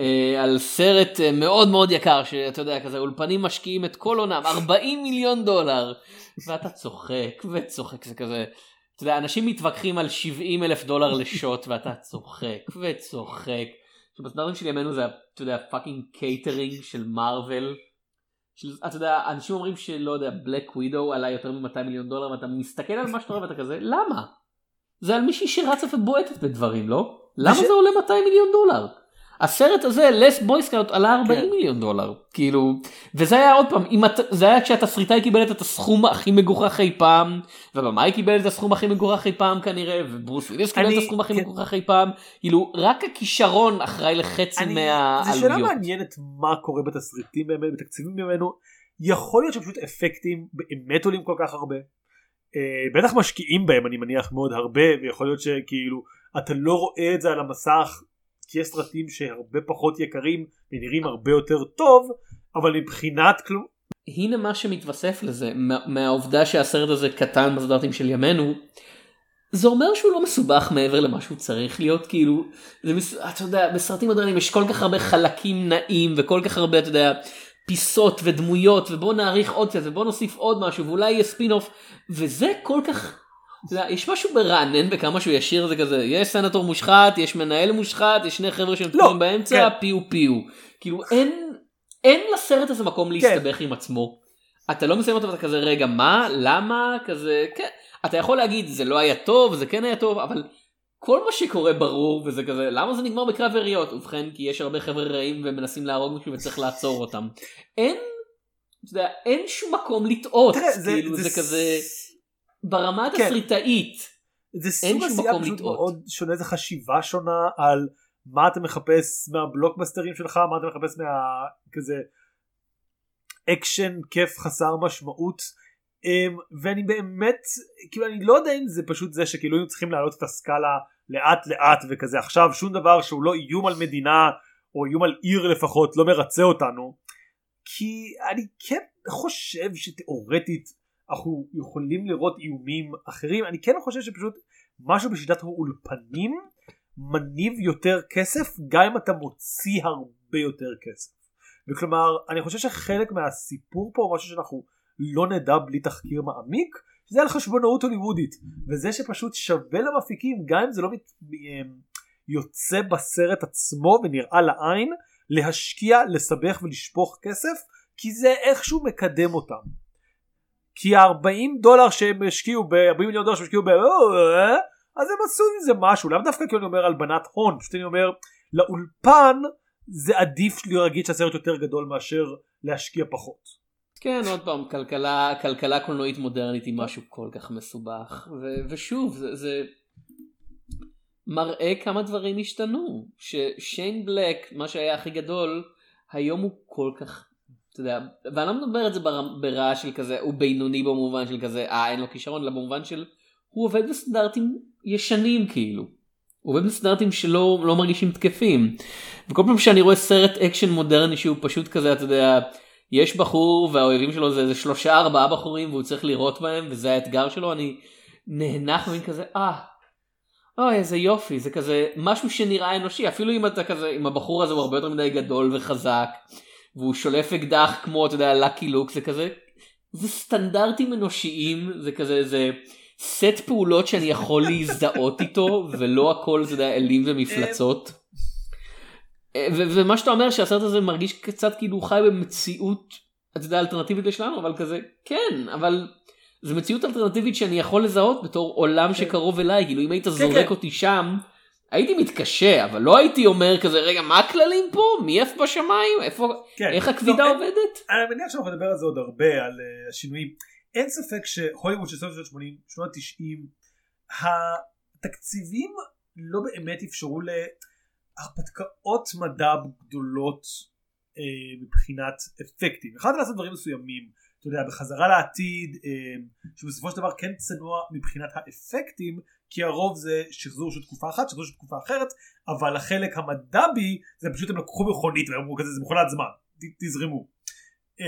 אה, על סרט אה, מאוד מאוד יקר שאתה יודע כזה אולפנים משקיעים את כל עונם 40 מיליון דולר ואתה צוחק וצוחק זה כזה. אתה יודע, אנשים מתווכחים על 70 אלף דולר לשוט ואתה צוחק וצוחק. שבסטנדרטים של ימינו זה אתה יודע fucking קייטרינג של מארוול. של, אתה יודע אנשים אומרים שלא יודע Black Widow עלה יותר מ-200 מיליון דולר ואתה מסתכל על מה שאתה רואה ואתה כזה למה? זה על מישהי שרצה ובועטת בדברים לא? למה זה עולה 200 מיליון דולר? הסרט הזה Last Boy Scout עלה 40 כן. מיליון דולר כאילו וזה היה עוד פעם אם את, זה היה כשהתסריטאי קיבל את הסכום הכי מגוחך אי פעם ובמאי קיבל את הסכום הכי מגוחך אי פעם כנראה וברוס וויליס קיבל את הסכום הכי כן. מגוחך אי פעם כאילו רק הכישרון אחראי לחצי אני- מהעלויות. זו שאלה מעניינת מה קורה בתסריטים באמת בתקציבים ממנו יכול להיות שפשוט אפקטים באמת עולים כל כך הרבה אה, בטח משקיעים בהם אני מניח מאוד הרבה ויכול להיות שכאילו אתה לא רואה את זה על המסך כי יש סרטים שהרבה פחות יקרים ונראים הרבה יותר טוב אבל מבחינת כלום הנה מה שמתווסף לזה מה- מהעובדה שהסרט הזה קטן בסטנדרטים של ימינו. זה אומר שהוא לא מסובך מעבר למה שהוא צריך להיות כאילו זה מס... אתה יודע בסרטים מודרניים יש כל כך הרבה חלקים נעים וכל כך הרבה אתה יודע פיסות ודמויות ובוא נעריך עוד קצת ובוא נוסיף עוד משהו ואולי יהיה ספין אוף וזה כל כך אתה יודע, יש משהו מרענן בכמה שהוא ישיר זה כזה יש סנטור מושחת יש מנהל מושחת יש שני חבר'ה שהם תקועים באמצע כן. פיו פיו. כאילו אין אין לסרט הזה מקום להסתבך עם עצמו. אתה לא מסיים אותו ואתה כזה רגע מה? למה? כזה כן. אתה יכול להגיד זה לא היה טוב זה כן היה טוב אבל כל מה שקורה ברור וזה כזה למה זה נגמר בקרב יריות ובכן כי יש הרבה חבר'ה רעים ומנסים להרוג מישהו וצריך לעצור אותם. אין אתה יודע, אין שום מקום לטעות. תראה, זה- כאילו זה זה כזה ברמה כן. התסריטאית. זה אין סוג שום עשייה מקום פשוט לטעות. מאוד שונה, זה חשיבה שונה על מה אתה מחפש מהבלוקבאסטרים שלך, מה אתה מחפש מה... כזה אקשן כיף חסר משמעות. אמ, ואני באמת, כאילו אני לא יודע אם זה פשוט זה שכאילו היינו צריכים להעלות את הסקאלה לאט לאט וכזה עכשיו שום דבר שהוא לא איום על מדינה או איום על עיר לפחות לא מרצה אותנו. כי אני כן חושב שתאורטית אנחנו יכולים לראות איומים אחרים אני כן חושב שפשוט משהו בשיטת האולפנים מניב יותר כסף גם אם אתה מוציא הרבה יותר כסף. וכלומר אני חושב שחלק מהסיפור פה משהו שאנחנו לא נדע בלי תחקיר מעמיק זה על חשבונאות הוליוודית וזה שפשוט שווה למפיקים גם אם זה לא מת... אמ, יוצא בסרט עצמו ונראה לעין להשקיע לסבך ולשפוך כסף כי זה איכשהו מקדם אותם. כי ה-40 דולר שהם השקיעו ב-40 מיליון דולר שהם השקיעו ב... אז הם עשו עם זה משהו לאו דווקא כי אני אומר הלבנת הון פשוט אני אומר לאולפן זה עדיף להגיד שהסרט יותר גדול מאשר להשקיע פחות. כן עוד פעם כלכלה כלכלה קולנועית מודרנית היא משהו כל כך מסובך ו- ושוב זה, זה מראה כמה דברים השתנו ששיין בלק מה שהיה הכי גדול היום הוא כל כך אתה יודע ואני לא מדבר את זה בר- ברעה של כזה הוא בינוני במובן של כזה אה אין לו כישרון אלא במובן של הוא עובד בסטנדרטים ישנים כאילו. הוא עובד בסטנדרטים שלא לא מרגישים תקפים. וכל פעם שאני רואה סרט אקשן מודרני שהוא פשוט כזה אתה יודע יש בחור והאויבים שלו זה, זה שלושה ארבעה בחורים והוא צריך לירות בהם וזה האתגר שלו אני נהנה ומין כזה אה. אוי איזה יופי זה כזה משהו שנראה אנושי אפילו אם אתה כזה אם הבחור הזה הוא הרבה יותר מדי גדול וחזק והוא שולף אקדח כמו אתה יודע לאקי לוק זה כזה זה סטנדרטים אנושיים זה כזה זה סט פעולות שאני יכול להזדהות איתו ולא הכל זה יודע, אלים ומפלצות. אה, ו- ומה שאתה אומר שהסרט הזה מרגיש קצת כאילו הוא חי במציאות אתה יודע אלטרנטיבית לשלנו אבל כזה כן אבל זה מציאות אלטרנטיבית שאני יכול לזהות בתור עולם שקרוב אליי כאילו אם היית זורק כן. אותי שם הייתי מתקשה אבל לא הייתי אומר כזה רגע מה הכללים פה? מי איפה בשמיים? איפה כן. איך הכבידה לא, עובדת. אני מניח שאנחנו נדבר על זה עוד הרבה על uh, השינויים. אין ספק שהוליווד של סוף שנות 80 שנות 90 התקציבים לא באמת אפשרו להרפתקאות מדע גדולות uh, מבחינת אפקטים. יכולת לעשות דברים מסוימים. אתה יודע בחזרה לעתיד uh, שבסופו של דבר כן צנוע מבחינת האפקטים כי הרוב זה שחזור של תקופה אחת שחזור של תקופה אחרת אבל החלק המדבי זה פשוט הם לקחו מכונית ואמרו כזה זה מכונת זמן ת- תזרמו. אמ,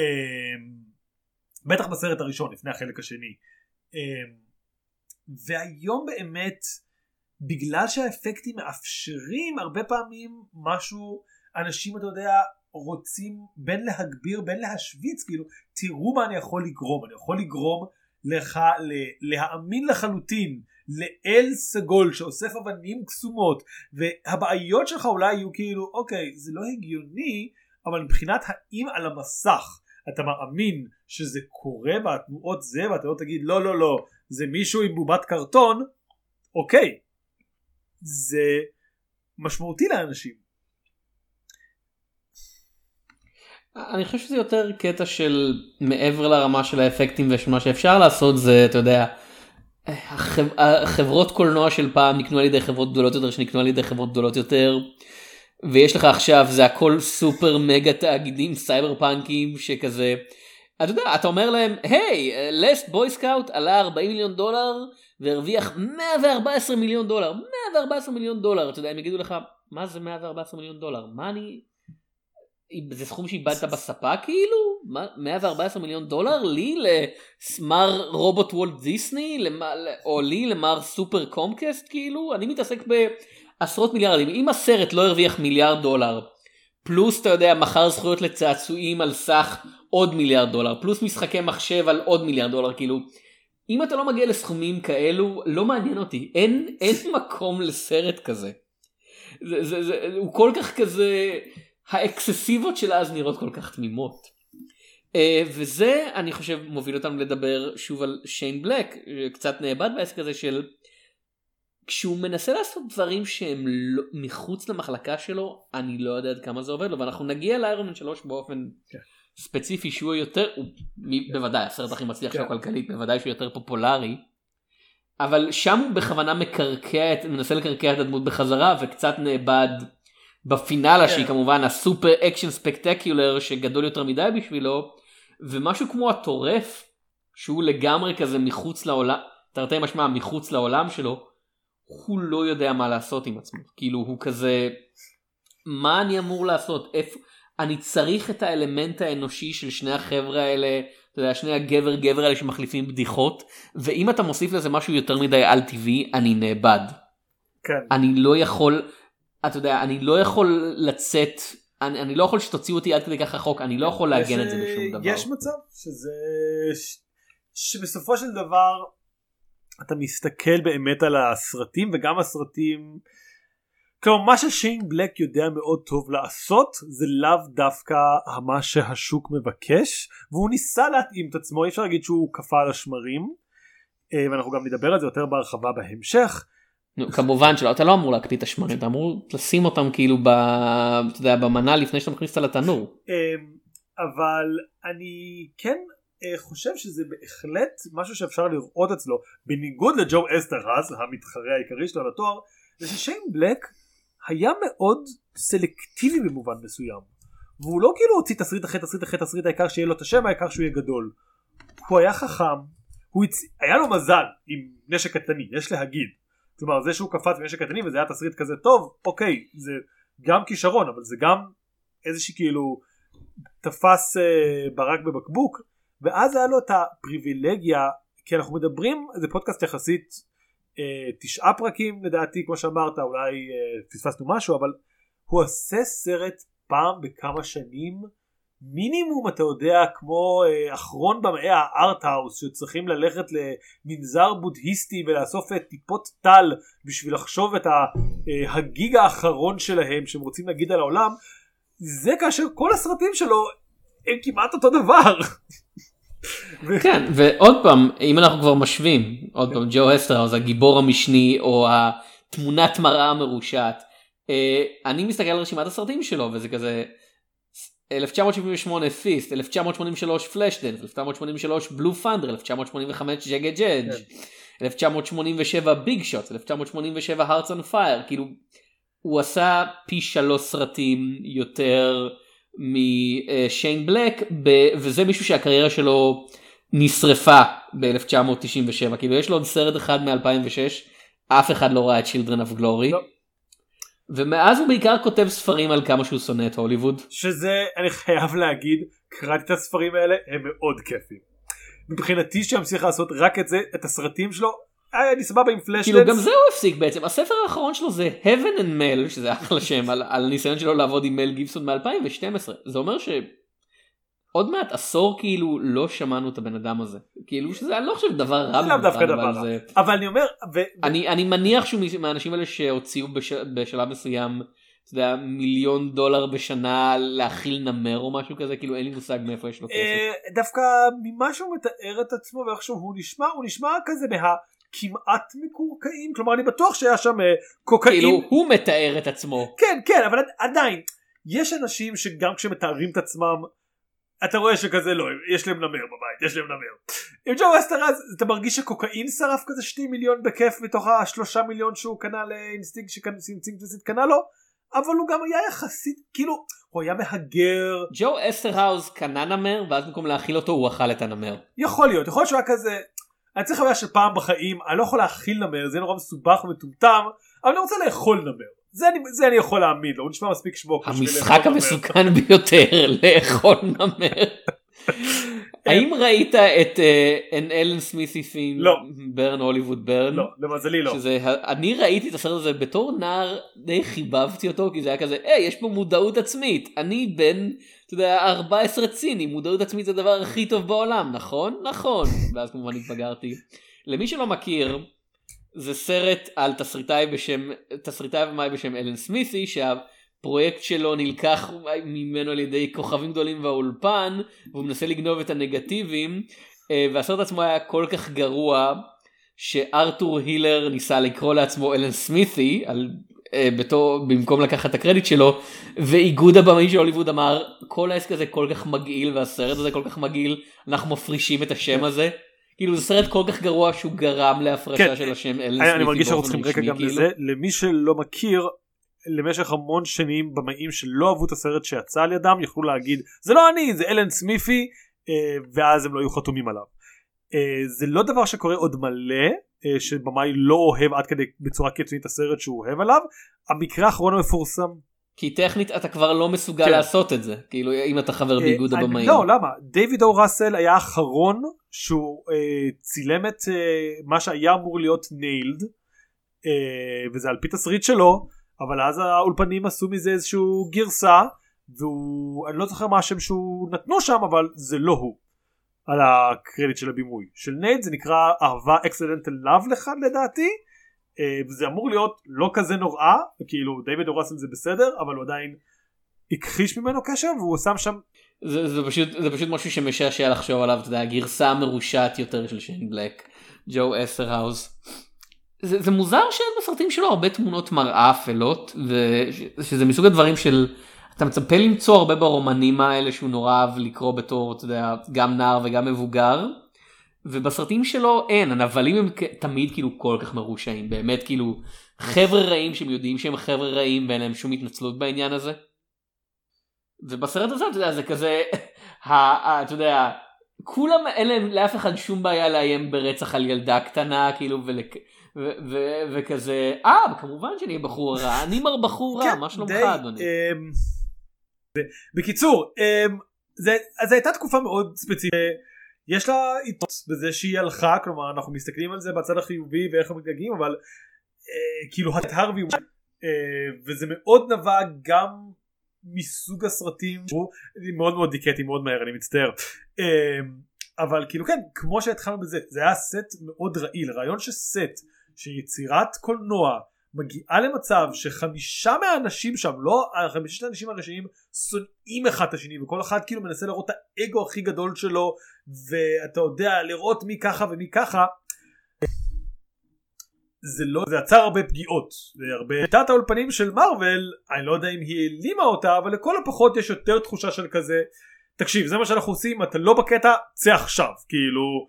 בטח בסרט הראשון לפני החלק השני. אמ, והיום באמת בגלל שהאפקטים מאפשרים הרבה פעמים משהו אנשים אתה יודע רוצים בין להגביר בין להשוויץ כאילו תראו מה אני יכול לגרום אני יכול לגרום לך להאמין לחלוטין לאל סגול שאוסף אבנים קסומות והבעיות שלך אולי יהיו כאילו אוקיי זה לא הגיוני אבל מבחינת האם על המסך אתה מאמין שזה קורה והתנועות זה ואתה לא תגיד לא לא לא זה מישהו עם בובת קרטון אוקיי. זה משמעותי לאנשים. אני חושב שזה יותר קטע של מעבר לרמה של האפקטים ושמה שאפשר לעשות זה אתה יודע החב- החברות קולנוע של פעם נקנו על ידי חברות גדולות יותר שנקנו על ידי חברות גדולות יותר. ויש לך עכשיו זה הכל סופר מגה תאגידים סייבר פאנקים שכזה. אתה יודע אתה אומר להם היי Last Boy Scout עלה 40 מיליון דולר והרוויח 114 מיליון דולר 114 מיליון דולר. אתה יודע הם יגידו לך מה זה 114 מיליון דולר? מה אני זה סכום שאיבדת בספה כאילו? מה, 114 מיליון דולר? לי למר רובוט וולט דיסני? למה- או לי למר סופר קומקסט כאילו? אני מתעסק בעשרות מיליארדים. אם הסרט לא הרוויח מיליארד דולר, פלוס אתה יודע מכר זכויות לצעצועים על סך עוד מיליארד דולר, פלוס משחקי מחשב על עוד מיליארד דולר כאילו. אם אתה לא מגיע לסכומים כאלו לא מעניין אותי אין אין מקום לסרט כזה. זה, זה, זה, הוא כל כך כזה האקססיבות של אז נראות כל כך תמימות. Uh, וזה אני חושב מוביל אותנו לדבר שוב על שיין בלק קצת נאבד בעסק הזה של כשהוא מנסה לעשות דברים שהם לא, מחוץ למחלקה שלו אני לא יודע עד כמה זה עובד לו ואנחנו נגיע לאיירון 3 באופן כן. ספציפי שהוא יותר הוא מ- בוודאי הסרט הכי מצליח שלו כן. כלכלית בוודאי שהוא יותר פופולרי. אבל שם הוא בכוונה מקרקע את מנסה לקרקע את הדמות בחזרה וקצת נאבד בפינאלה כן. שהיא כמובן הסופר אקשן spectacular שגדול יותר מדי בשבילו ומשהו כמו הטורף שהוא לגמרי כזה מחוץ לעולם תרתי משמע מחוץ לעולם שלו הוא לא יודע מה לעשות עם עצמו כאילו הוא כזה מה אני אמור לעשות איפה אני צריך את האלמנט האנושי של שני החבר'ה האלה אתה יודע, שני הגבר גבר האלה שמחליפים בדיחות ואם אתה מוסיף לזה משהו יותר מדי על טבעי אני נאבד כן. אני לא יכול אתה יודע אני לא יכול לצאת אני, אני לא יכול שתוציאו אותי עד כדי כך רחוק אני לא יכול לעגן יש, את זה בשום אה, דבר. יש מצב שזה ש... שבסופו של דבר אתה מסתכל באמת על הסרטים וגם הסרטים כלומר מה ששיין בלק יודע מאוד טוב לעשות זה לאו דווקא מה שהשוק מבקש והוא ניסה להתאים את עצמו אי אפשר להגיד שהוא קפא על השמרים אה, ואנחנו גם נדבר על זה יותר בהרחבה בהמשך נו, כמובן שלא אתה לא אמור להקפיא את השמרים אתה אמור לשים אותם כאילו ב, אתה יודע, במנה לפני שאתה מכניס אותה לתנור. אמ, אבל אני כן אה, חושב שזה בהחלט משהו שאפשר לראות אצלו. בניגוד לג'ו אסטרהאז המתחרה העיקרי שלו לתואר זה ששיין בלק היה מאוד סלקטיבי במובן מסוים. והוא לא כאילו הוציא תסריט אחרי תסריט אחרי תסריט העיקר שיהיה לו את השם העיקר שהוא יהיה גדול. הוא היה חכם הוא הצ... היה לו מזל עם נשק קטני יש להגיד כלומר זה שהוא קפץ בנשק קטני וזה היה תסריט כזה טוב אוקיי זה גם כישרון אבל זה גם איזושהי כאילו תפס אה, ברק בבקבוק ואז היה לו את הפריבילגיה כי אנחנו מדברים זה פודקאסט יחסית אה, תשעה פרקים לדעתי כמו שאמרת אולי אה, פספסנו משהו אבל הוא עושה סרט פעם בכמה שנים מינימום אתה יודע כמו אה, אחרון במאי הארטהאוס שצריכים ללכת למנזר בודהיסטי ולאסוף אה, טיפות טל בשביל לחשוב את אה, הגיג האחרון שלהם שהם רוצים להגיד על העולם זה כאשר כל הסרטים שלו הם כמעט אותו דבר. כן ועוד פעם אם אנחנו כבר משווים עוד פעם ג'ו אסטראוס הגיבור המשני או התמונת מראה המרושעת אה, אני מסתכל על רשימת הסרטים שלו וזה כזה 1978 F.I.S.T 1983 Flashdance 1983 Blue Thunder 1985 ג'גה ג'אג' 1987 Big Shots 1987 Hearts of Fire כאילו הוא עשה פי שלוש סרטים יותר משיין בלק ב- וזה מישהו שהקריירה שלו נשרפה ב-1997 כאילו יש לו עוד סרט אחד מ-2006 אף אחד לא ראה את Children of Glory לא. ומאז הוא בעיקר כותב ספרים על כמה שהוא שונא את הוליווד. שזה אני חייב להגיד קראתי את הספרים האלה הם מאוד כיפים. מבחינתי שימשיך לעשות רק את זה את הסרטים שלו היה לי סבבה עם פלאשלנס. כאילו גם זה הוא הפסיק בעצם הספר האחרון שלו זה heaven and mel שזה אחלה שם על, על הניסיון שלו לעבוד עם מל גיבסון מ-2012 זה אומר שעוד מעט עשור כאילו לא שמענו את הבן אדם הזה כאילו שזה אני לא חושב דבר רע לאו דווקא דבר רע. זה- אבל אני אומר ו- אני אני מניח שהוא מהאנשים האלה שהוציאו בש, בשלב מסוים אתה יודע, מיליון דולר בשנה להכיל נמר או משהו כזה כאילו אין לי מושג מאיפה יש לו כסף. אה, דווקא ממה שהוא מתאר את עצמו ואיכשהו הוא נשמע הוא נשמע כזה מהכמעט מקורקעים כלומר אני בטוח שהיה שם אה, קוקאין כאילו הוא מתאר את עצמו. כן כן אבל עדיין יש אנשים שגם כשמתארים את עצמם אתה רואה שכזה לא יש להם נמר בבית יש להם נמר. עם ג'ו אסטרז אתה מרגיש שקוקאין שרף כזה 2 מיליון בכיף מתוך השלושה מיליון שהוא קנה לאינסטינקט שאינסטינקט קנה לו אבל הוא גם היה יחסית כאילו הוא היה מהגר ג'ו אסטרהאוז קנה נמר ואז במקום להאכיל אותו הוא אכל את הנמר. יכול להיות יכול להיות שהוא היה כזה אני צריך חוויה של פעם בחיים אני לא יכול להאכיל נמר זה נורא מסובך ומטומטם אבל אני רוצה לאכול נמר זה אני, זה אני יכול להעמיד לו הוא נשמע מספיק בשביל המשחק לאכול נמר. המסוכן ביותר לאכול נמר. האם ראית את an אלן סמיתי לא. ברן הוליווד ברן? לא, למזלי לא. שזה, אני ראיתי את הסרט הזה בתור נער די חיבבתי אותו כי זה היה כזה היי יש פה מודעות עצמית אני בן אתה יודע 14 ציני מודעות עצמית זה הדבר הכי טוב בעולם נכון נכון ואז כמובן התבגרתי. למי שלא מכיר זה סרט על תסריטאי בשם תסריטאי ומאי בשם אלן סמיתי שהפרויקט שלו נלקח ממנו על ידי כוכבים גדולים והאולפן והוא מנסה לגנוב את הנגטיבים אה, והסרט עצמו היה כל כך גרוע שארתור הילר ניסה לקרוא לעצמו אלן סמיתי על, אה, בתור, במקום לקחת את הקרדיט שלו ואיגוד הבמאים של הוליווד אמר כל העסק הזה כל כך מגעיל והסרט הזה כל כך מגעיל אנחנו מפרישים את השם הזה. כאילו זה סרט כל כך גרוע שהוא גרם להפרשה כן, של השם אלן אני, סמיתי אני מרגיש שאנחנו צריכים רקע גם כאילו. לזה למי שלא מכיר למשך המון שנים במאים שלא אהבו את הסרט שיצא על ידם יכלו להגיד זה לא אני זה אלן סמיפי אה, ואז הם לא היו חתומים עליו. אה, זה לא דבר שקורה עוד מלא אה, שבמאי לא אוהב עד כדי בצורה קיצונית הסרט שהוא אוהב עליו המקרה האחרון המפורסם כי טכנית אתה כבר לא מסוגל כן. לעשות את זה כאילו אם אתה חבר באיגוד אה, הבמאים. לא למה דיוויד או ראסל היה האחרון שהוא אה, צילם את אה, מה שהיה אמור להיות Nailed אה, וזה על פי תסריט שלו אבל אז האולפנים עשו מזה איזשהו גרסה והוא אני לא זוכר מה השם שהוא נתנו שם אבל זה לא הוא על הקרדיט של הבימוי של Nailed זה נקרא אהבה Accidental Love לך לדעתי אה, וזה אמור להיות לא כזה נורא כאילו דיוויד או. ראסל זה בסדר אבל הוא עדיין הכחיש ממנו קשר והוא שם שם זה, זה פשוט זה פשוט משהו שמשעשע לחשוב עליו אתה יודע הגרסה המרושעת יותר של שיין בלק ג'ו אסרהאוז. זה, זה מוזר שאין בסרטים שלו הרבה תמונות מראה אפלות ושזה מסוג הדברים של אתה מצפה למצוא הרבה ברומנים האלה שהוא נורא אהב לקרוא בתור אתה יודע גם נער וגם מבוגר. ובסרטים שלו אין הנבלים הם תמיד כאילו כל כך מרושעים באמת כאילו חבר'ה רעים שהם יודעים שהם חבר'ה רעים ואין להם שום התנצלות בעניין הזה. ובסרט הזה אתה יודע זה כזה ה- ה- אתה יודע כולם אין להם לאף אחד שום בעיה לאיים ברצח על ילדה קטנה כאילו ולק... ו- ו- וכזה אה כמובן שאני אהיה בחור רע אני מר בחור רע כן, מה שלומך אדוני. אמ, זה- בקיצור אמ, זה זו הייתה תקופה מאוד ספציפית יש לה יתרונות בזה שהיא הלכה כלומר אנחנו מסתכלים על זה בצד החיובי ואיך הם מתגעגעים אבל אה, כאילו את הרווי אה, וזה מאוד נבע גם מסוג הסרטים שהוא מאוד מאוד דיכאתי מאוד מהר אני מצטער. אה, אבל כאילו כן כמו שהתחלנו בזה זה היה סט מאוד רעיל רעיון שסט שיצירת קולנוע מגיעה למצב שחמישה מהאנשים שם לא חמישת האנשים הראשיים שונאים אחד את השני וכל אחד כאילו מנסה להראות את האגו הכי גדול שלו ואתה יודע לראות מי ככה ומי ככה. זה לא זה יצר הרבה פגיעות והרבה שיטת האולפנים של מארוול אני לא יודע אם היא העלימה אותה אבל לכל הפחות יש יותר תחושה של כזה תקשיב זה מה שאנחנו עושים אתה לא בקטע צא עכשיו כאילו.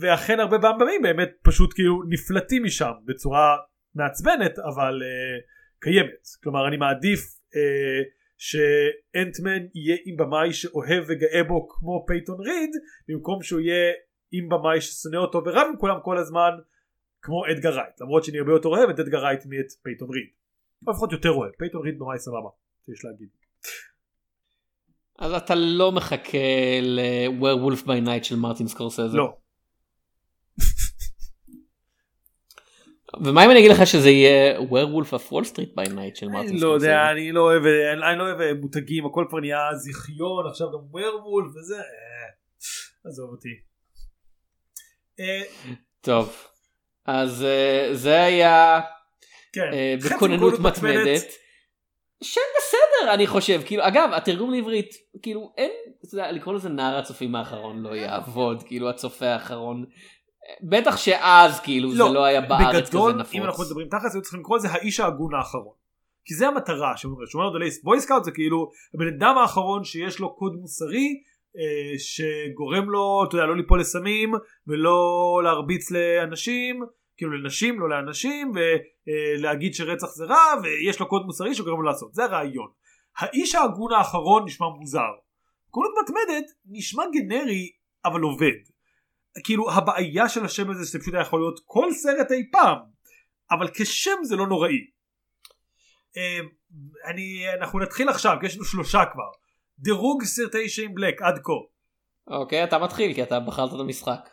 ואכן הרבה פעמים באמת פשוט כאילו נפלטים משם בצורה מעצבנת אבל אה, קיימת. כלומר אני מעדיף אה, ש Ant-Man יהיה עם במאי שאוהב וגאה בו כמו פייטון ריד במקום שהוא יהיה עם במאי ששונא אותו ורב עם כולם כל הזמן כמו אדגר רייט. למרות שאני הרבה יותר אוהב את אדגר רייט מאת פייטון ריד. או לפחות יותר אוהב. פייטון ריד במאי סבבה שיש להגיד. אז אתה לא מחכה ל-Werewolf by Night של מרטין סקורסזה. לא ומה אם אני אגיד לך שזה יהיה Werewolf of Wall Street by Night של מרטין? לא יודע אני לא אוהב אני לא אוהב מותגים הכל כבר נהיה זיכיון עכשיו גם ווירבולף וזה אה, עזוב אותי. אה, טוב אז אה, זה היה כן אה, בכוננות מתמדת. שם בסדר אני חושב כאילו אגב התרגום לעברית כאילו אין אתה יודע, לקרוא לזה נער הצופים האחרון לא יעבוד כאילו הצופה האחרון בטח שאז כאילו זה לא היה בארץ כזה בגדול נפוץ. אם אנחנו מדברים תכלס היו צריכים לקרוא לזה האיש ההגון האחרון. כי זה המטרה שאומר שומר The Last Boy Scout זה כאילו הבן אדם האחרון שיש לו קוד מוסרי אה, שגורם לו אתה יודע לא ליפול לסמים ולא להרביץ לאנשים כאילו לנשים לא לאנשים ולהגיד שרצח זה רע ויש לו קוד מוסרי שגורם לו לעשות זה הרעיון. האיש ההגון האחרון נשמע מוזר. כוננות מתמדת נשמע גנרי אבל עובד. כאילו הבעיה של השם הזה שזה פשוט היה יכול להיות כל סרט אי פעם אבל כשם זה לא נוראי. אה, אני אנחנו נתחיל עכשיו כי יש לנו שלושה כבר דירוג סרטי שיין בלק עד כה. אוקיי אתה מתחיל כי אתה בחרת את המשחק.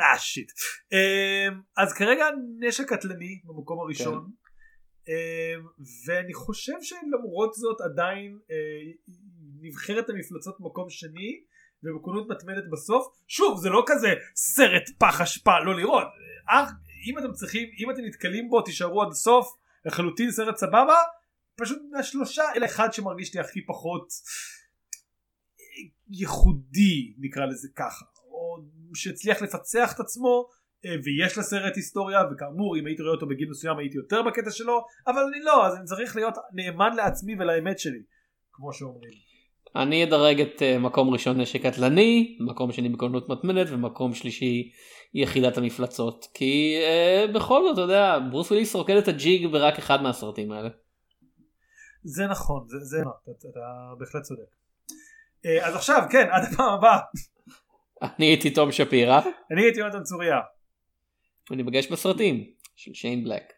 אה שיט. אמ, אז כרגע נשק קטלני במקום הראשון. אמ, ואני חושב שלמרות זאת עדיין אה, נבחרת המפלצות מקום שני ובקונות מתמדת בסוף. שוב זה לא כזה סרט פח אשפה לא לראות. אך אם אתם צריכים אם אתם נתקלים בו תישארו עד הסוף לחלוטין סרט סבבה. פשוט מהשלושה אלה אחד שמרגיש לי הכי פחות אה, ייחודי נקרא לזה ככה. או שהצליח לפצח את עצמו אה, ויש לסרט היסטוריה וכאמור אם הייתי רואה אותו בגיל מסוים הייתי יותר בקטע שלו אבל אני לא אז אני צריך להיות נאמן לעצמי ולאמת שלי כמו שאומרים. אני אדרג את uh, מקום ראשון נשק קטלני, מקום שני בקולנות מתמדת ומקום שלישי יחידת המפלצות כי uh, בכל זאת אתה יודע ברוס וויליס רוקד את הג'יג ברק אחד מהסרטים האלה. זה נכון זה, זה אתה, אתה, אתה בהחלט צודק. Uh, אז עכשיו כן עד הפעם הבאה אני הייתי תום שפירא אני הייתי יונתן צוריה. וניפגש בסרטים של שיין בלק.